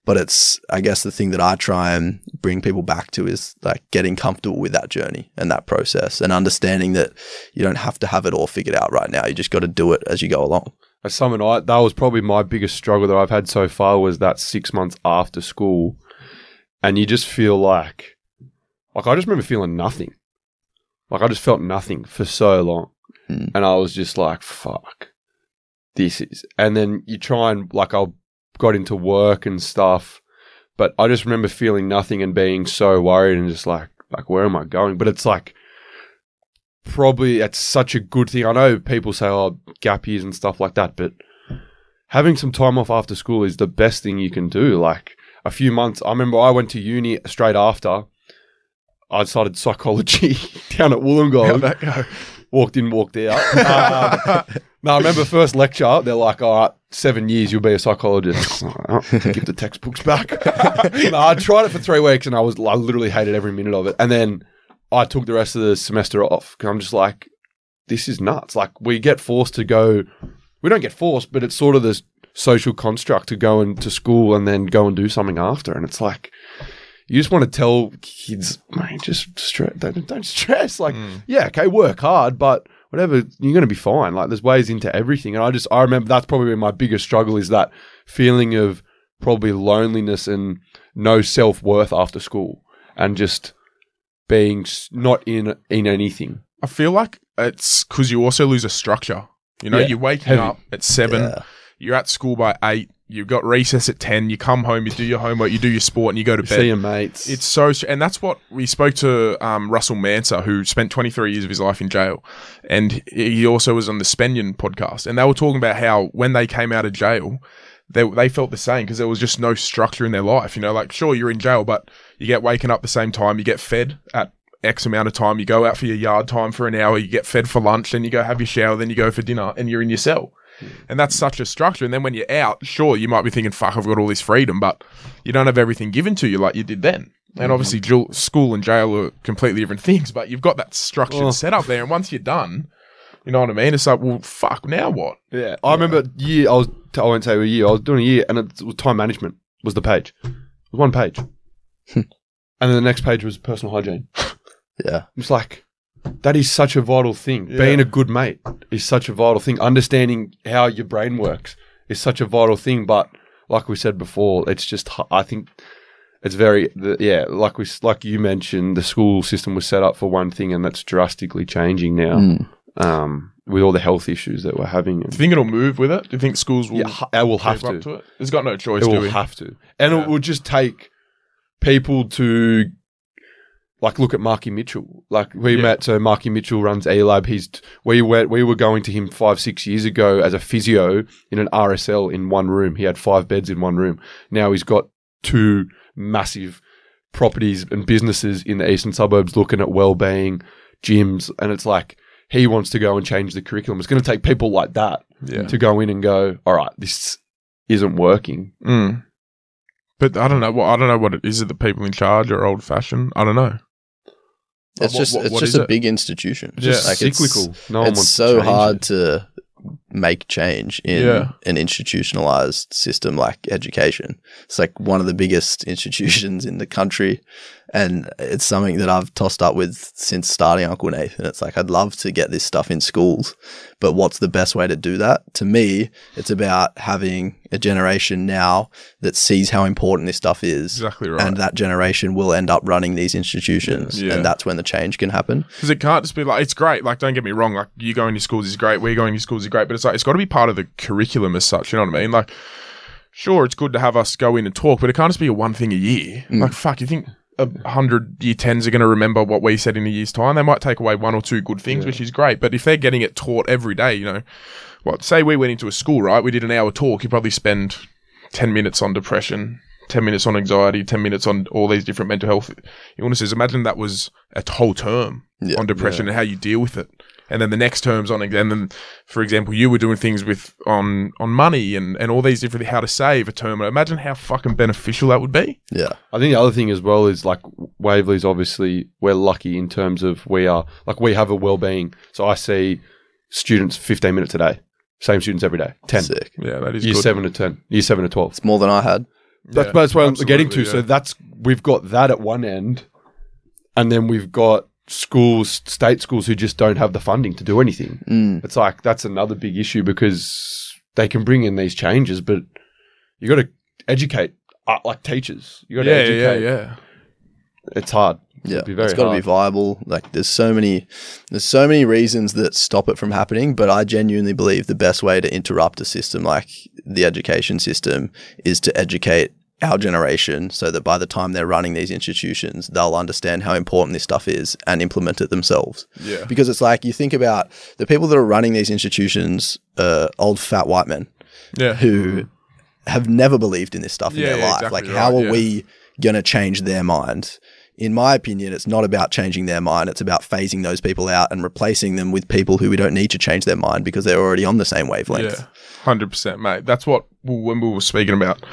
S4: But it's, I guess, the thing that I try and bring people back to is like getting comfortable with that journey and that process and understanding that you don't have to have it all figured out right now. You just got to do it as you go along.
S3: As someone, I that was probably my biggest struggle that I've had so far was that six months after school, and you just feel like, like I just remember feeling nothing, like I just felt nothing for so long,
S4: Hmm.
S3: and I was just like, fuck, this is, and then you try and like I got into work and stuff, but I just remember feeling nothing and being so worried and just like, like where am I going? But it's like probably it's such a good thing. I know people say, oh, gap years and stuff like that, but having some time off after school is the best thing you can do. Like a few months, I remember I went to uni straight after. I started psychology (laughs) down at Wollongong. walked in, walked out. (laughs) Um, no, I remember first lecture, they're like, all right, seven years, you'll be a psychologist. (laughs) Oh, give the textbooks back. no, I tried it for three weeks and I was, I literally hated every minute of it. And then I took the rest of the semester off because I'm just like, this is nuts. Like, we get forced to go, we don't get forced, but it's sort of this social construct to go into school and then go and do something after. And it's like, you just want to tell kids, mate, just stress, don't, don't stress. Like, hmm. yeah, okay, work hard, but whatever, you're going to be fine. Like, there's ways into everything. And I just, I remember that's probably been my biggest struggle is that feeling of probably loneliness and no self worth after school and just being not in in anything.
S1: I feel like it's because you also lose a structure. You know,
S3: Yeah,
S1: you're waking
S3: heavy.
S1: up at seven,
S4: Yeah.
S1: you're at school by eight, you've got recess at ten, you come home, you do your homework, you do your sport, and you go to
S3: You
S1: bed.
S3: see your mates.
S1: It's so, and that's what we spoke to um, Russell Manser, who spent 23 years of his life in jail, and he also was on the Spenyon podcast, and they were talking about how when they came out of jail, they they felt the same because there was just no structure in their life. You know, like sure you're in jail, but you get waken up the same time, you get fed at X amount of time, you go out for your yard time for an hour, you get fed for lunch, then you go have your shower, then you go for dinner, and you're in your cell. Hmm. And that's such a structure. And then when you're out, sure, you might be thinking, fuck, I've got all this freedom, but you don't have everything given to you like you did then. And hmm. obviously, jul- school and jail are completely different (laughs) things, but you've got that structured
S3: Oh.
S1: setup there. And once you're done, you know what I mean? It's like, well, fuck, now what?
S3: Yeah, I remember year. I was. I won't say a year. I was doing a year, and it was time management was the page. It was one page, and then the next page was personal hygiene. (laughs)
S4: Yeah.
S3: It's like that is such a vital thing.
S1: Yeah.
S3: Being a good mate is such a vital thing. Understanding how your brain works is such a vital thing. But like we said before, it's just I think it's very the, yeah. Like we like you mentioned, the school system was set up for one thing, and that's drastically changing now.
S4: Mm.
S3: Um, with all the health issues that we're having,
S1: Do you think it'll move with it? Do you think schools will
S3: yeah, ha- will have to.
S1: to it? It's got no choice,
S3: It
S1: do
S3: will
S1: we?
S3: have to, and
S1: Yeah.
S3: it will just take people to like look at Marky Mitchell. Like we
S1: Yeah.
S3: met, so Marky Mitchell runs A Lab. He's we went we were going to him five six years ago as a physio in an RSL in one room. He had five beds in one room. Now he's got two massive properties and businesses in the eastern suburbs looking at well-being gyms and it's like he wants to go and change the curriculum it's going to take people like that
S1: Yeah.
S3: to go in and go all right this isn't working
S1: Mm. But I don't know what I don't know what it is. It the people in charge are old fashioned? I don't know.
S4: It's
S1: What-
S4: just
S1: what-
S4: it's
S1: what
S4: just a
S1: it?
S4: big institution.
S1: Yeah.
S3: just
S4: Like, it's-
S3: cyclical. No one
S4: it's
S3: wants
S4: so
S3: change
S4: hard
S3: it.
S4: to make change in
S1: Yeah.
S4: an institutionalized system like education. It's like one of the biggest (laughs) institutions in the country. And it's something that I've tossed up with since starting Uncle Nathan. It's like, I'd love to get this stuff in schools, but what's the best way to do that? To me, it's about having a generation now that sees how important this stuff is.
S1: Exactly right.
S4: And that generation will end up running these institutions.
S1: Yeah.
S4: And that's when the change can happen.
S1: Because it can't just be like it's great. Like, don't get me wrong. Like, you going to schools is great. We're going to schools is great. But it's like it's got to be part of the curriculum as such. You know what I mean? Like, sure, it's good to have us go in and talk, but it can't just be a one thing a year.
S4: Mm.
S1: Like, fuck, you think a hundred year tens are going to remember what we said in a year's time? They might take away one or two good things, which is great. But if they're getting it taught every day, you know, what? Say we went into a school, right? We did an hour talk. You probably spend ten minutes on depression. 10 minutes on anxiety, 10 minutes on all these different mental health illnesses. Imagine that was a whole term
S4: Yeah.
S1: on depression and how you deal with it and then the next term's on again. And then, for example, you were doing things with on on money and and all these different how to save a term. Imagine how fucking beneficial that would be.
S4: Yeah.
S3: I think the other thing as well is like Waverley's obviously we're lucky in terms of we are like we have a well-being. So I see students 15 minutes a day, same students every day, 10.
S4: Sick.
S1: Yeah, that is
S3: Year
S1: good.
S3: seven to 10, year seven to 12.
S4: It's more than I had.
S3: That's,
S1: Yeah,
S3: that's what I'm getting to.
S1: absolutely,
S3: So that's we've got that at one end, and then we've got schools, state schools who just don't have the funding to do anything.
S4: Mm.
S3: It's like that's another big issue because they can bring in these changes, but you got to educate, uh, like teachers. You got to
S1: yeah, yeah,
S3: educate.
S1: yeah.
S3: It's hard.
S4: Yeah,
S3: It'd be very
S4: it's got to be viable. Like, there's so many, there's so many reasons that stop it from happening. But I genuinely believe the best way to interrupt a system like the education system is to educate our generation, so that by the time they're running these institutions, they'll understand how important this stuff is and implement it themselves.
S1: Yeah.
S4: Because it's like you think about the people that are running these institutions, uh, old fat white men
S1: Yeah.
S4: who have never believed in this stuff
S1: Yeah,
S4: in their
S1: yeah,
S4: life.
S1: exactly
S4: like, how
S1: right,
S4: are
S1: yeah.
S4: we going to change their mind? In my opinion, it's not about changing their mind. It's about phasing those people out and replacing them with people who we don't need to change their mind because they're already on the same wavelength.
S1: Yeah, hundred percent, mate. That's what when we were speaking about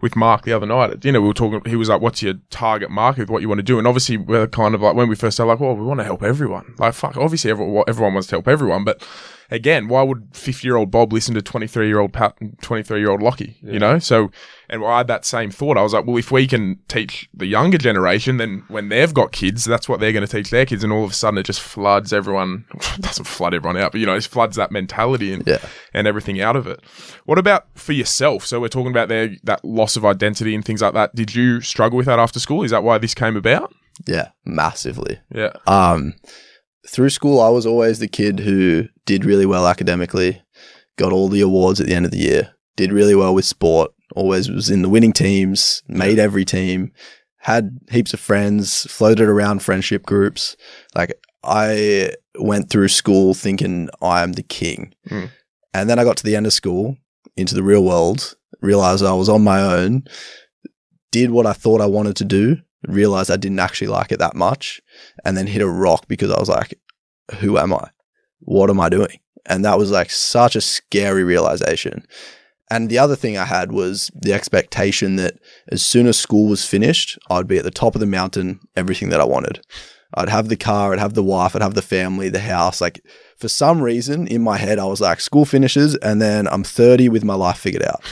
S1: with Mark the other night. You know, we were talking. He was like, "What's your target market? What you want to do?" And obviously, we're kind of like when we first started, like, "Well, we want to help everyone." Like, fuck, obviously, everyone, everyone wants to help everyone, but again, why would fifty-year-old Bob listen to twenty-three-year-old Pat, twenty-three-year-old Lockie? You know, so. And I had that same thought. I was like, well, if we can teach the younger generation, then when they've got kids, that's what they're going to teach their kids. And all of a sudden, it just floods everyone. (laughs) doesn't flood everyone out, but you know, it floods that mentality and
S4: Yeah.
S1: and everything out of it. What about for yourself? So we're talking about there that loss of identity and things like that. Did you struggle with that after school? Is that why this came about?
S4: Yeah, massively.
S1: Yeah.
S4: Um, through school, I was always the kid who did really well academically, got all the awards at the end of the year, did really well with sport, always was in the winning teams, made every team, had heaps of friends, floated around friendship groups. Like I went through school thinking I am the king.
S1: Mm.
S4: And then I got to the end of school into the real world, realized I was on my own, did what I thought I wanted to do, realized I didn't actually like it that much, and then hit a rock because I was like, who am I? What am I doing? And that was like such a scary realization. And the other thing I had was the expectation that as soon as school was finished, I'd be at the top of the mountain, everything that I wanted. I'd have the car, I'd have the wife, I'd have the family, the house. Like for some reason in my head, I was like, school finishes and then I'm 30 with my life figured out.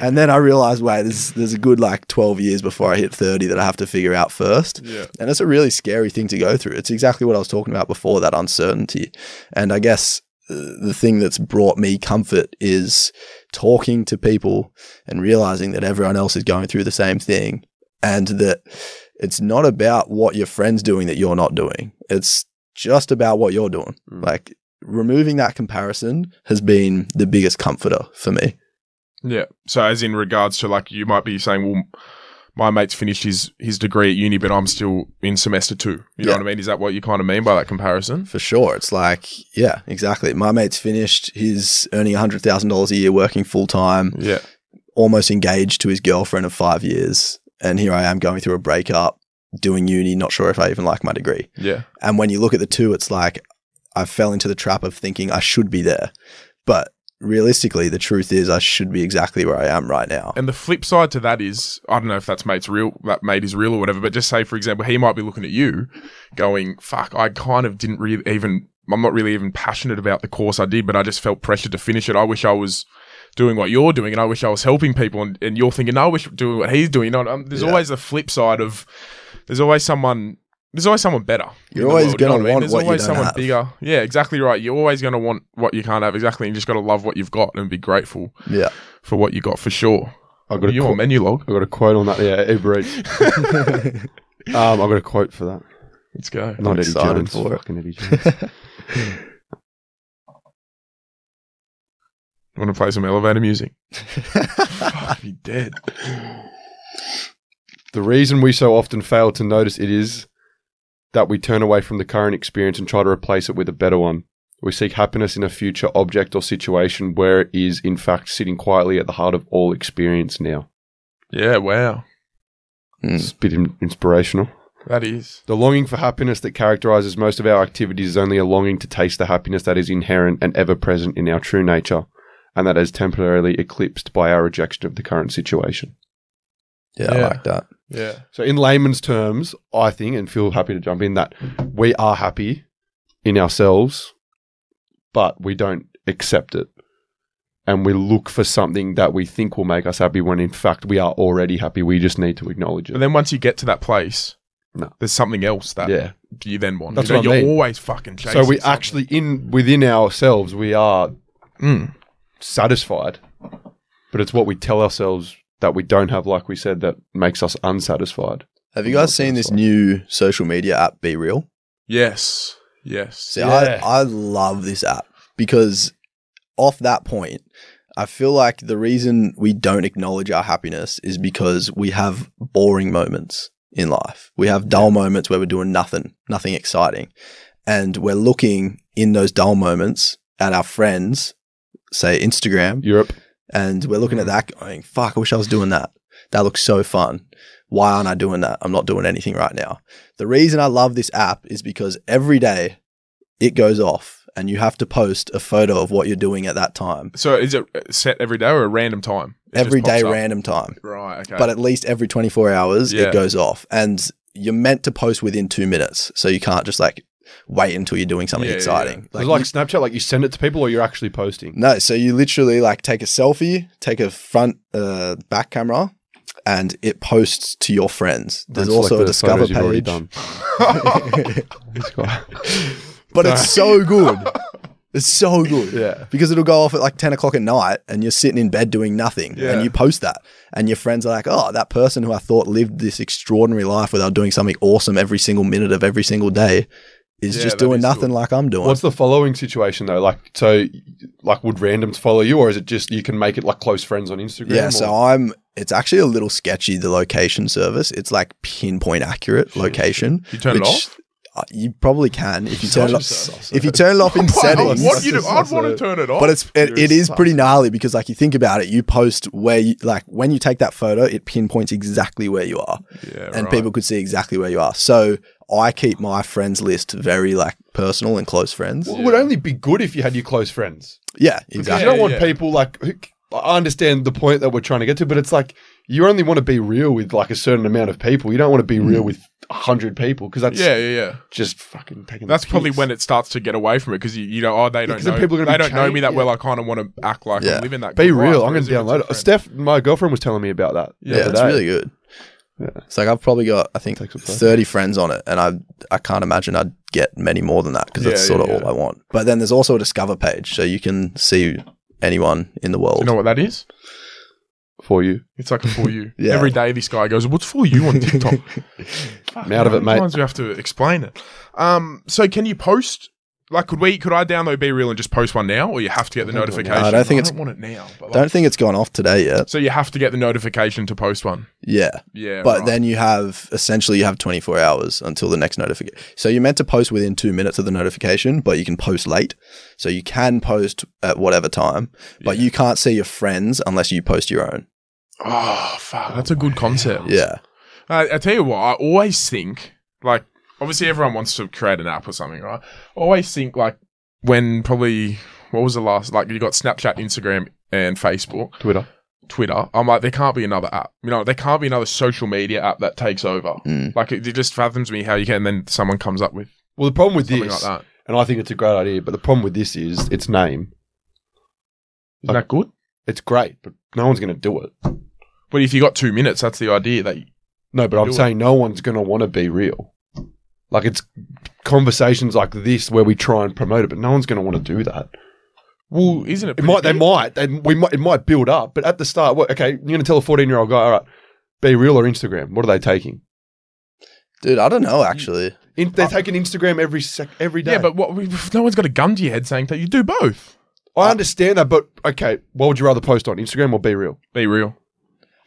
S4: And then I realized, wait, there's, there's a good like 12 years before I hit 30 that I have to figure out first.
S1: Yeah.
S4: And it's a really scary thing to go through. It's exactly what I was talking about before that uncertainty. And I guess uh, the thing that's brought me comfort is talking to people and realizing that everyone else is going through the same thing and that it's not about what your friend's doing that you're not doing. It's just about what you're doing.
S3: Mm.
S4: Like removing that comparison has been the biggest comforter for me.
S1: Yeah. So as in regards to like you might be saying, well, my mate's finished his his degree at uni, but I'm still in semester two. You know what I mean? Is that what you kind of mean by that comparison?
S4: For sure. It's like, yeah, exactly. My mate's finished. He's earning $100,000 a year working full time,
S1: Yeah.
S4: almost engaged to his girlfriend of five years. And here I am going through a breakup, doing uni, not sure if I even like my degree.
S1: Yeah.
S4: And when you look at the two, it's like I fell into the trap of thinking I should be there. But realistically, the truth is I should be exactly where I am right now.
S1: And the flip side to that is, I don't know if that's mate's real, that mate is real or whatever, but just say, for example, he might be looking at you going, fuck, I kind of didn't really even, I'm not really even passionate about the course I did, but I just felt pressured to finish it. I wish I was doing what you're doing and I wish I was helping people. And, and you're thinking, no, I wish doing what he's doing. You know, um, there's
S4: Yeah.
S1: always the flip side of, there's always someone, there's always someone better.
S4: You're always
S1: world,
S4: gonna
S1: what I mean?
S4: want
S1: There's
S4: what you
S1: always
S4: don't
S1: someone
S4: have.
S1: bigger. Yeah, exactly right. You're always going to want what you can't have. Exactly. And you just got to love what you've got and be grateful
S4: Yeah.
S1: for what you got for sure.
S3: I got a
S1: you
S3: quote,
S1: on Menulog.
S3: I got a quote on that. Yeah, Uber Eats. (laughs) (laughs) um, I got a quote for that.
S1: Let's go.
S3: Not Eddie
S4: excited
S3: Jones.
S4: for it.
S3: Fucking Eddie Jones. (laughs)
S1: Want to play some elevator music? Fuck, be dead.
S3: The reason we so often fail to notice it is that we turn away from the current experience and try to replace it with a better one. We seek happiness in a future object or situation where it is, in fact, sitting quietly at the heart of all experience now.
S1: Yeah, wow.
S4: Mm.
S3: It's a bit in- inspirational.
S1: That is.
S3: The longing for happiness that characterizes most of our activities is only a longing to taste the happiness that is inherent and ever present in our true nature, and that is temporarily eclipsed by our rejection of the current situation.
S4: Yeah, I like that.
S1: Yeah.
S3: So, in layman's terms, I think, and feel happy to jump in, that we are happy in ourselves, but we don't accept it. And we look for something that we think will make us happy when in fact we are already happy. We just need to acknowledge
S1: But
S3: it.
S1: then once you get to that place,
S3: No.
S1: there's something else that
S3: Yeah.
S1: you then want.
S3: That's
S1: you know,
S3: what I
S1: you're
S3: mean.
S1: always fucking chasing.
S3: So we
S1: something.
S3: actually in within ourselves we are
S1: Mm.
S3: satisfied, but it's what we tell ourselves that we don't have, like we said, that makes us unsatisfied.
S4: Have you guys seen this new social media app, Be Real?
S1: Yes. Yes.
S4: See,
S3: Yeah.
S4: I, I love this app because off that point, I feel like the reason we don't acknowledge our happiness is because we have boring moments in life. We have dull moments where we're doing nothing, nothing exciting. And we're looking in those dull moments at our friends, say Instagram,
S3: Europe,
S4: and we're looking at hmm. that going, fuck, I wish I was doing that. That looks so fun. Why aren't I doing that? I'm not doing anything right now. The reason I love this app is because every day it goes off and you have to post a photo of what you're doing at that time.
S1: So is it set every day or a random time? It
S4: Every day,
S1: up?
S4: random time.
S1: Right. Okay.
S4: But at least every 24 hours,
S1: Yeah.
S4: it goes off. And you're meant to post within two minutes. So you can't just like wait until you're doing something
S1: Yeah, yeah,
S4: exciting.
S3: like, like
S4: you-
S3: Snapchat, like you send it to people or you're actually posting.
S4: No, so you literally like take a selfie, take a front uh, back camera, and it posts to your friends. There's
S3: Don't
S4: also a
S3: select the
S4: discover
S3: photos you've
S4: page,
S3: done. (laughs)
S4: But it's so good. It's so good.
S3: Yeah.
S4: Because it'll go off at like 10 o'clock at night and you're sitting in bed doing nothing
S1: Yeah.
S4: and you post that. And your friends are like, oh, that person who I thought lived this extraordinary life without doing something awesome every single minute of every single day is
S1: Yeah,
S4: just doing
S1: is
S4: nothing
S1: good.
S4: like I'm doing.
S3: What's the following situation though? Like, so, like, would randoms follow you, or is it just you can make it like close friends on Instagram?
S4: Yeah,
S3: or-
S4: so I'm. It's actually a little sketchy. The location service. It's like pinpoint accurate location.
S1: you turn it off.
S4: uh, you probably can if you turn it off.
S3: sus.
S4: If you turn it off (laughs) in settings.
S1: what you do? I'd want to turn it off.
S4: but it's it,
S3: You're
S4: it
S3: a
S4: is
S3: sus.
S4: pretty gnarly because like you think about it, you post where you like when you take that photo, it pinpoints exactly where you are,
S1: yeah,
S4: and
S1: right.
S4: people could see exactly where you are. So I keep my friends list very like personal and close friends.
S3: Well, it would only be good if you had your close friends.
S4: Yeah,
S3: Because
S4: exactly.
S3: you don't want
S1: yeah.
S3: people like. Who, I understand the point that we're trying to get to, but it's like you only want to be real with like a certain amount of people. You don't want to be real mm. with a hundred people because that's
S1: Yeah, yeah, yeah.
S3: just fucking taking.
S1: That's
S3: the
S1: probably when it starts to get away from it because you, you know, oh, they don't
S3: 'cause then
S1: know.
S3: people are gonna
S1: they don't know me that
S3: yeah.
S1: well. I kind of want to act like
S4: Yeah.
S1: I'm living that.
S3: be real.
S1: life,
S3: I'm going to
S1: if it's
S3: download it. Steph, my girlfriend was telling me about that.
S4: yeah,
S3: that's
S4: really good.
S3: Yeah.
S4: It's like I've probably got I think
S3: Takes a person.
S4: thirty friends on it, and I I can't imagine I'd get many more than that because that's
S1: Yeah,
S4: sort of
S1: yeah,
S4: all I want. But then there's also a discover page, so you can see anyone in the world.
S1: Do you know what that is?
S3: for you.
S1: It's like a for you. (laughs)
S4: Yeah.
S1: Every day, this guy goes, "What's for you on (laughs) TikTok?"
S3: I'm out of it, mate.
S1: Sometimes we have to explain it. Um, so can you post? Like, could we? Could I download Be Real and just post one now, or you have to get the
S3: I don't do it now.
S1: notification?
S4: I don't think
S1: I
S4: it's-
S1: don't want it now. But like-
S4: Don't think it's gone off today yet.
S1: so you have to get the notification to post one.
S4: Yeah,
S1: Yeah,
S4: but
S1: right.
S4: then you have essentially you have 24 hours until the next notification. So you're meant to post within two minutes of the notification, but you can post late. So you can post at whatever time, but you can't see your friends unless you post your own.
S1: Oh fuck, that's a good concept.
S4: Yeah,
S1: I, I tell you what, I always think like obviously everyone wants to create an app or something, right? I always think like when probably what was the last like you got Snapchat, Instagram, and Facebook,
S3: Twitter.
S1: Twitter. I'm like there can't be another app. You know, there can't be another social media app that takes over.
S4: Mm.
S1: Like it, it just fathoms me how you can. And then someone comes up with
S3: Well, the problem with
S1: something
S3: this,
S1: like that.
S3: and I think it's a great idea, but the problem with this is its name.
S1: Isn't that good?
S3: It's great, but no one's going to do it.
S1: But if you got two minutes, that's the idea. That you,
S3: No, but I'm
S1: it.
S3: saying no one's going to want to be real. Like it's conversations like this where we try and promote it, but no one's going to want to do that.
S1: well, isn't it?
S3: It might, they might, they, we might, it might build up, but at the start, what, okay, you're going to tell a 14 year old guy, all right, be real or Instagram. What are they taking?
S4: dude, I don't know actually.
S3: In, they're taking Instagram every sec, every day.
S1: Yeah, but what? (laughs) No one's got a gun to your head saying that you do both.
S3: I understand that. But okay, what would you rather post on Instagram or be real?
S1: Be real.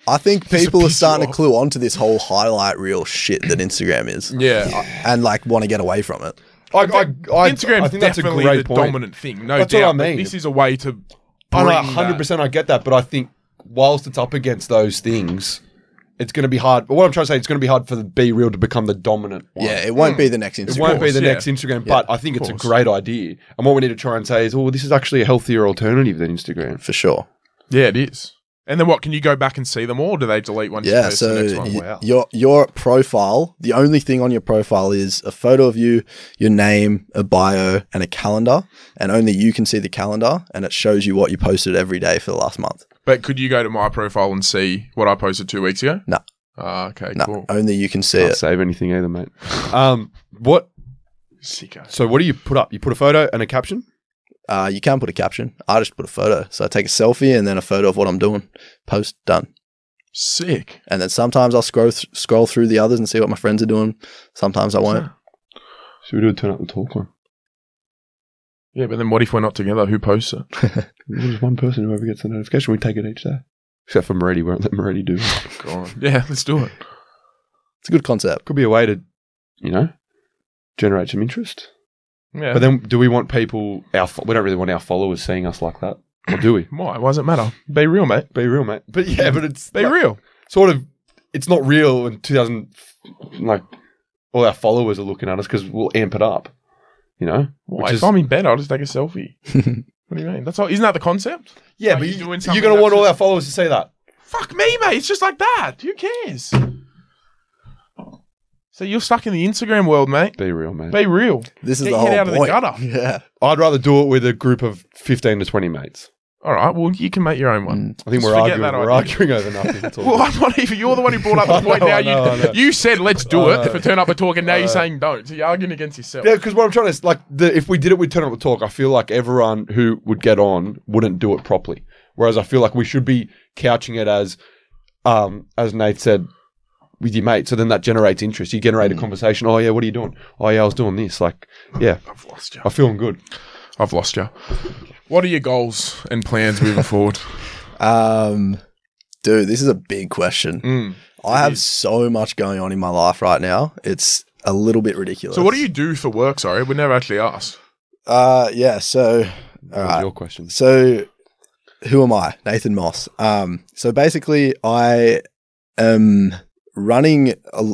S4: I think
S1: Just
S4: people are starting to
S1: off.
S4: clue onto this whole highlight reel shit that Instagram is,
S1: Yeah.
S4: Uh, and like want to get away from it.
S3: I, I, I,
S1: Instagram's
S3: I think that's a
S1: definitely
S3: great
S1: the
S3: point.
S1: dominant thing. No
S3: That's what
S1: doubt.
S3: I
S1: but
S3: mean.
S1: This is a way to.
S3: I know,
S1: bring
S3: hundred
S1: that-
S3: percent. I get that, but I think whilst it's up against those things, it's going to be hard. But what I'm trying to say, it's going to be hard for the Be Real to become the dominant one.
S4: Yeah, it won't be the next Instagram.
S3: It won't be
S1: course,
S3: the
S1: yeah.
S3: next Instagram, but I think it's a
S1: course.
S3: great idea. And what we need to try and say is, oh, this is actually a healthier alternative than Instagram.
S4: for sure.
S1: Yeah, it is. And then what? Can you go back and see them all? Or do they delete one?
S4: Yeah,
S1: post
S4: so
S1: the next one?
S4: y-
S3: Wow.
S4: your your profile, the only thing on your profile is a photo of you, your name, a bio, and a calendar, and only you can see the calendar, and it shows you what you posted every day for the last month.
S1: But could you go to my profile and see what I posted two weeks ago?
S4: No.
S1: Ah, okay,
S4: No,
S1: cool.
S4: only you can see
S3: Can't
S4: it.
S3: save anything either, mate. (laughs) Um, what?
S1: Sicko.
S3: So what do you put up? You put a photo and a caption.
S4: Uh, you can't put a caption. I just put a photo, so I take a selfie and then a photo of what I'm doing. Post done.
S1: Sick.
S4: And then sometimes I'll scroll th- scroll through the others and see what my friends are doing. Sometimes I won't.
S3: Should we do a turn up the talk one?
S1: Yeah, but then what if we're not together? Who posts it? (laughs)
S3: There's one person whoever gets the notification. We take it each day. Except for Moretti, we won't let Moretti do it. (laughs)
S1: Go on. Yeah, let's do it.
S4: It's a good concept.
S3: Could be a way to, you know, generate some interest.
S1: Yeah.
S3: But then, do we want people? Our fo- we don't really want our followers seeing us like that, or do we? (laughs)
S1: why? Why does it matter? Be real, mate.
S3: Be real, mate. But yeah, but it's
S1: Be
S3: like,
S1: real.
S3: sort of. It's not real in 2000. Like all our followers are looking at us because we'll amp it up. You know.
S1: Why?
S3: Which
S1: If
S3: is-
S1: I'm in bed, I'll just take a selfie. (laughs) what do you mean? That's all. Isn't that the concept?
S3: Yeah,
S1: Like
S3: but
S1: you're
S3: you,
S1: doing
S3: you're going to want all our followers to see that.
S1: Fuck me, mate. It's just like that. Who cares? So you're stuck in the Instagram world, mate.
S3: Be real, mate.
S1: Be real.
S4: This is
S1: Get
S4: the
S1: your head
S4: whole
S1: out of the
S4: point.
S1: gutter. (laughs)
S4: Yeah.
S3: I'd rather do it with a group of 15 to 20 mates.
S1: All right. Well, you can make your own one.
S3: I think
S1: Just
S3: we're
S1: forget
S3: arguing.
S1: that
S3: We're
S1: idea.
S3: arguing over nothing. It's (laughs) all
S1: Well,
S3: good.
S1: I'm not even. You're the one who brought up the (laughs) point.
S3: know,
S1: now
S3: I know, I
S1: you
S3: know.
S1: you said let's do it
S3: know.
S1: for turn up a talk, and now you're saying don't. So you're arguing against yourself.
S3: Yeah, because what I'm trying to like, the, if we did it we'd Turn Up the Talk, I feel like everyone who would get on wouldn't do it properly. Whereas I feel like we should be couching it as, um, as Nate said, with your mate. So then that generates interest. You generate a conversation. Oh yeah, what are you doing? Oh yeah, I was doing this. Like, yeah,
S1: I've lost you.
S3: I'm feeling good.
S1: I've lost you. What are your goals and plans moving (laughs) forward?
S4: Um, dude, this is a big question.
S1: Mm.
S4: I have so much going on in my life right now. It's a little bit ridiculous.
S1: So what do you do for work? Sorry, we never actually asked.
S4: Uh, yeah. So,
S3: What
S4: all
S3: was
S4: right.
S3: your question?
S4: So, who am I? Nathan Moss. Um, so basically, I am running, a,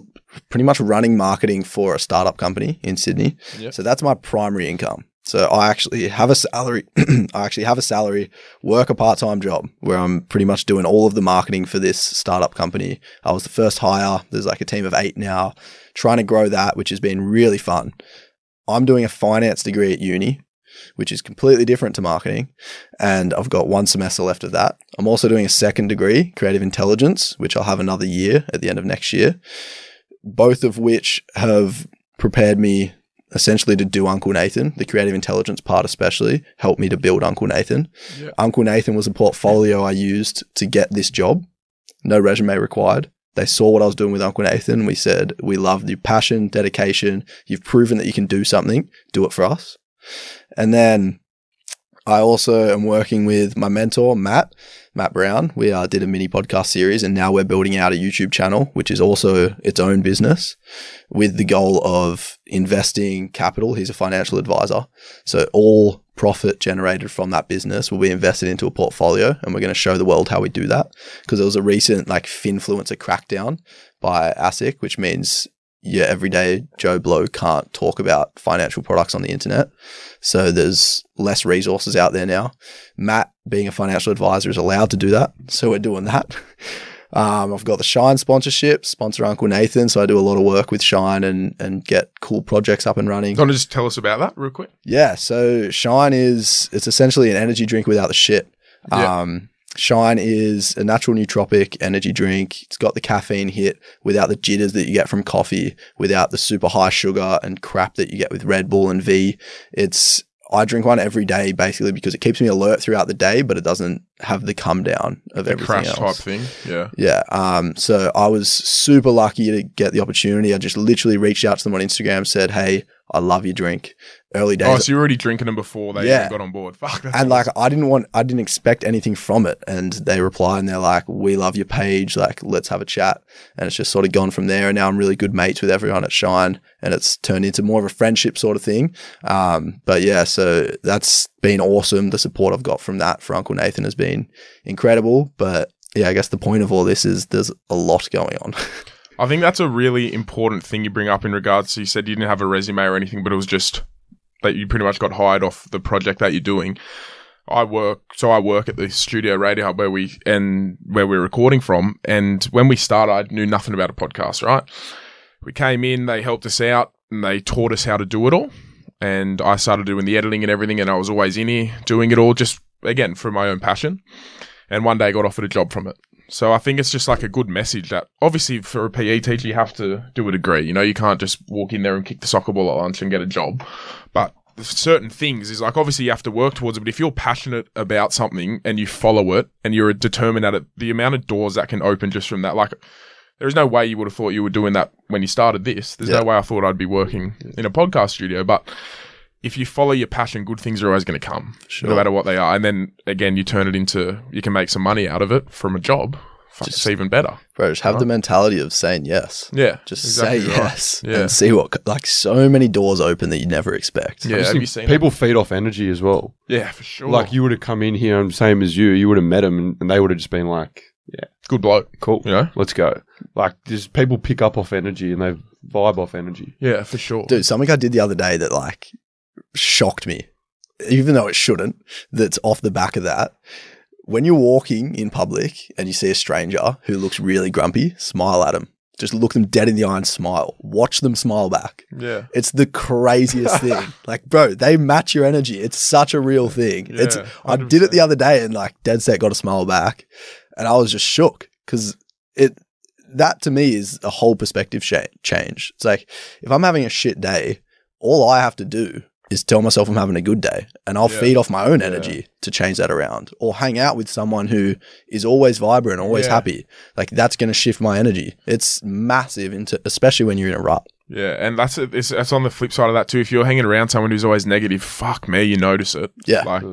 S4: pretty much running marketing for a startup company in Sydney.
S1: Yep.
S4: So that's my primary income. So I actually have a salary. (clears throat) I actually have a salary, work a part time job where I'm pretty much doing all of the marketing for this startup company. I was the first hire. There's like a team of eight now, trying to grow that, which has been really fun. I'm doing a finance degree at uni, which is completely different to marketing. And I've got one semester left of that. I'm also doing a second degree, creative intelligence, which I'll have another year at the end of next year, both of which have prepared me essentially to do Uncle Nathan, the creative intelligence part especially, helped me to build Uncle Nathan.
S1: Yeah.
S4: Uncle Nathan was a portfolio I used to get this job. No resume required. They saw what I was doing with Uncle Nathan. We said, We love your passion, dedication. You've proven that you can do something. Do it for us. And then I also am working with my mentor, Matt, Matt Brown. We uh, did a mini podcast series and now we're building out a YouTube channel, which is also its own business with the goal of investing capital. He's a financial advisor. So all profit generated from that business will be invested into a portfolio and we're going to show the world how we do that because there was a recent like finfluencer crackdown by ASIC, which means your everyday Joe Blow can't talk about financial products on the internet. So there's less resources out there now. Matt, being a financial advisor, is allowed to do that. So we're doing that. (laughs) Um, I've got the Shine sponsorship, sponsor Uncle Nathan. So I do a lot of work with Shine and, and get cool projects up and running.
S1: Want to just tell us about that real quick?
S4: Yeah. So Shine is, it's essentially an energy drink without the shit.
S1: Yeah.
S4: Um, Shine is a natural nootropic energy drink. It's got the caffeine hit without the jitters that you get from coffee, without the super high sugar and crap that you get with Red Bull and V. It's I drink one every day basically because it keeps me alert throughout the day, but it doesn't have the come down of
S1: The
S4: everything
S1: crash
S4: else.
S1: type thing. Yeah.
S4: Yeah. Um, so I was super lucky to get the opportunity. I just literally reached out to them on Instagram, said, Hey, I love your drink. Early days.
S1: Oh, so you're already drinking them before they
S4: Yeah.
S1: even got on board. Fuck.
S4: And like I didn't want I didn't expect anything from it. And they reply and they're like, We love your page, like let's have a chat. And it's just sort of gone from there. And now I'm really good mates with everyone at Shine and it's turned into more of a friendship sort of thing. Um, but yeah, so that's been awesome. The support I've got from that for Uncle Nathan has been incredible. But yeah, I guess the point of all this is there's a lot going on. (laughs)
S1: I think that's a really important thing you bring up in regards to you said you didn't have a resume or anything, but it was just that you pretty much got hired off the project that you're doing. I work, so I work at the studio radio where we and where we're recording from. And when we started, I knew nothing about a podcast. Right, we came in, they helped us out, and they taught us how to do it all. And I started doing the editing and everything, and I was always in here doing it all, just again for my own passion. And one day, I got offered a job from it. So I think it's just like a good message that obviously for a PE teacher you have to do a degree. You know, you can't just walk in there and kick the soccer ball at lunch and get a job. But certain things is like obviously you have to work towards it. But if you're passionate about something and you follow it and you're determined at it, the amount of doors that can open just from that, like there's no way you would have thought you were doing that when you started this. There's
S4: Yeah.
S1: no way I thought I'd be working in a podcast studio, but if you follow your passion, good things are always going to come,
S4: Sure.
S1: no matter what they are. And then again, you turn it into you can make some money out of it from a job. Fuck, it's even better.
S4: Bro, just have the mentality of saying yes.
S1: Yeah,
S4: Just
S1: exactly
S4: say
S1: right.
S4: yes
S1: Yeah.
S4: and see what, like, so many doors open that you never expect.
S1: Yeah,
S3: I
S1: have you seen
S3: people feed off energy as well.
S1: Yeah, for sure.
S3: Like you would have come in here and same as you, you would have met them and, and they would have just been like, yeah,
S1: good bloke.
S3: cool,
S1: You know?
S3: let's go. Like just people pick up off energy and they vibe off energy.
S1: Yeah, for sure.
S4: Dude, something I did the other day that, like, shocked me, even though it shouldn't, that's off the back of that. When you're walking in public and you see a stranger who looks really grumpy, smile at them. Just look them dead in the eye and smile. Watch them smile back.
S1: Yeah.
S4: It's the craziest (laughs) thing. Like, bro, they match your energy. It's such a real thing. it's
S1: Yeah,
S4: I did it the other day and like dead set got a smile back, and I was just shook because it that to me is a whole perspective sh- change. It's like if I'm having a shit day, all I have to do is tell myself I'm having a good day, and I'll
S1: Yeah.
S4: feed off my own energy to change that around, or hang out with someone who is always vibrant, always
S1: Yeah.
S4: happy. Like that's going to shift my energy. It's massive into, especially when you're in a rut.
S1: Yeah, and that's it. It's, that's on the flip side of that too. If you're hanging around someone who's always negative, fuck me, you notice it.
S4: Yeah.
S1: Like,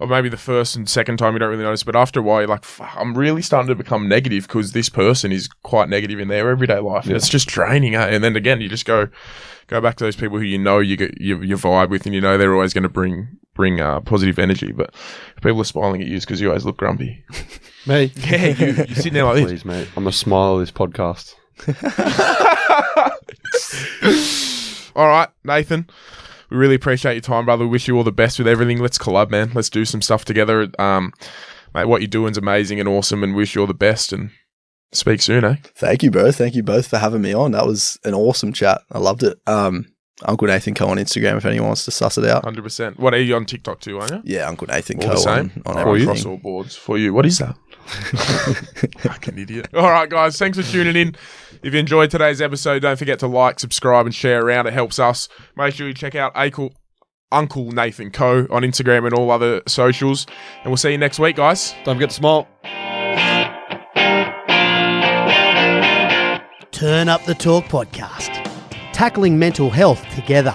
S1: or maybe the first and second time you don't really notice, but after a while you're like, fuck, I'm really starting to become negative because this person is quite negative in their everyday life, and
S3: Yeah.
S1: it's just draining. Eh? And then again, you just go go back to those people who you know you get you, you vibe with, and you know they're always going to bring bring uh, positive energy. But people are smiling at you because you always look grumpy.
S3: Me? (laughs)
S1: Yeah, you, you're sitting there like this.
S3: Please, mate. I'm the smile of this podcast. (laughs) (laughs)
S1: All right, Nathan. We really appreciate your time, brother. We wish you all the best with everything. Let's collab, man. Let's do some stuff together. Um, mate, what you're doing is amazing and awesome, and wish you all the best. And speak soon, eh?
S4: Thank you, bro. Thank you both for having me on. That was an awesome chat. I loved it. Um, Uncle Nathan Co on Instagram if anyone wants to suss it out.
S1: Hundred percent. What are you on TikTok too? Aren't you?
S4: Yeah, Uncle Nathan
S1: All
S4: Co
S1: the same.
S4: on, on
S1: All right,
S4: everything.
S1: across all boards for you. What is that? Fucking idiot. All right, guys. Thanks for tuning in. If you enjoyed today's episode, don't forget to like, subscribe, and share around. It helps us. Make sure you check out Uncle Uncle Nathan Co on Instagram and all other socials. And we'll see you next week, guys.
S3: Don't forget to smile.
S2: Turn Up the Talk podcast. Tackling mental health together.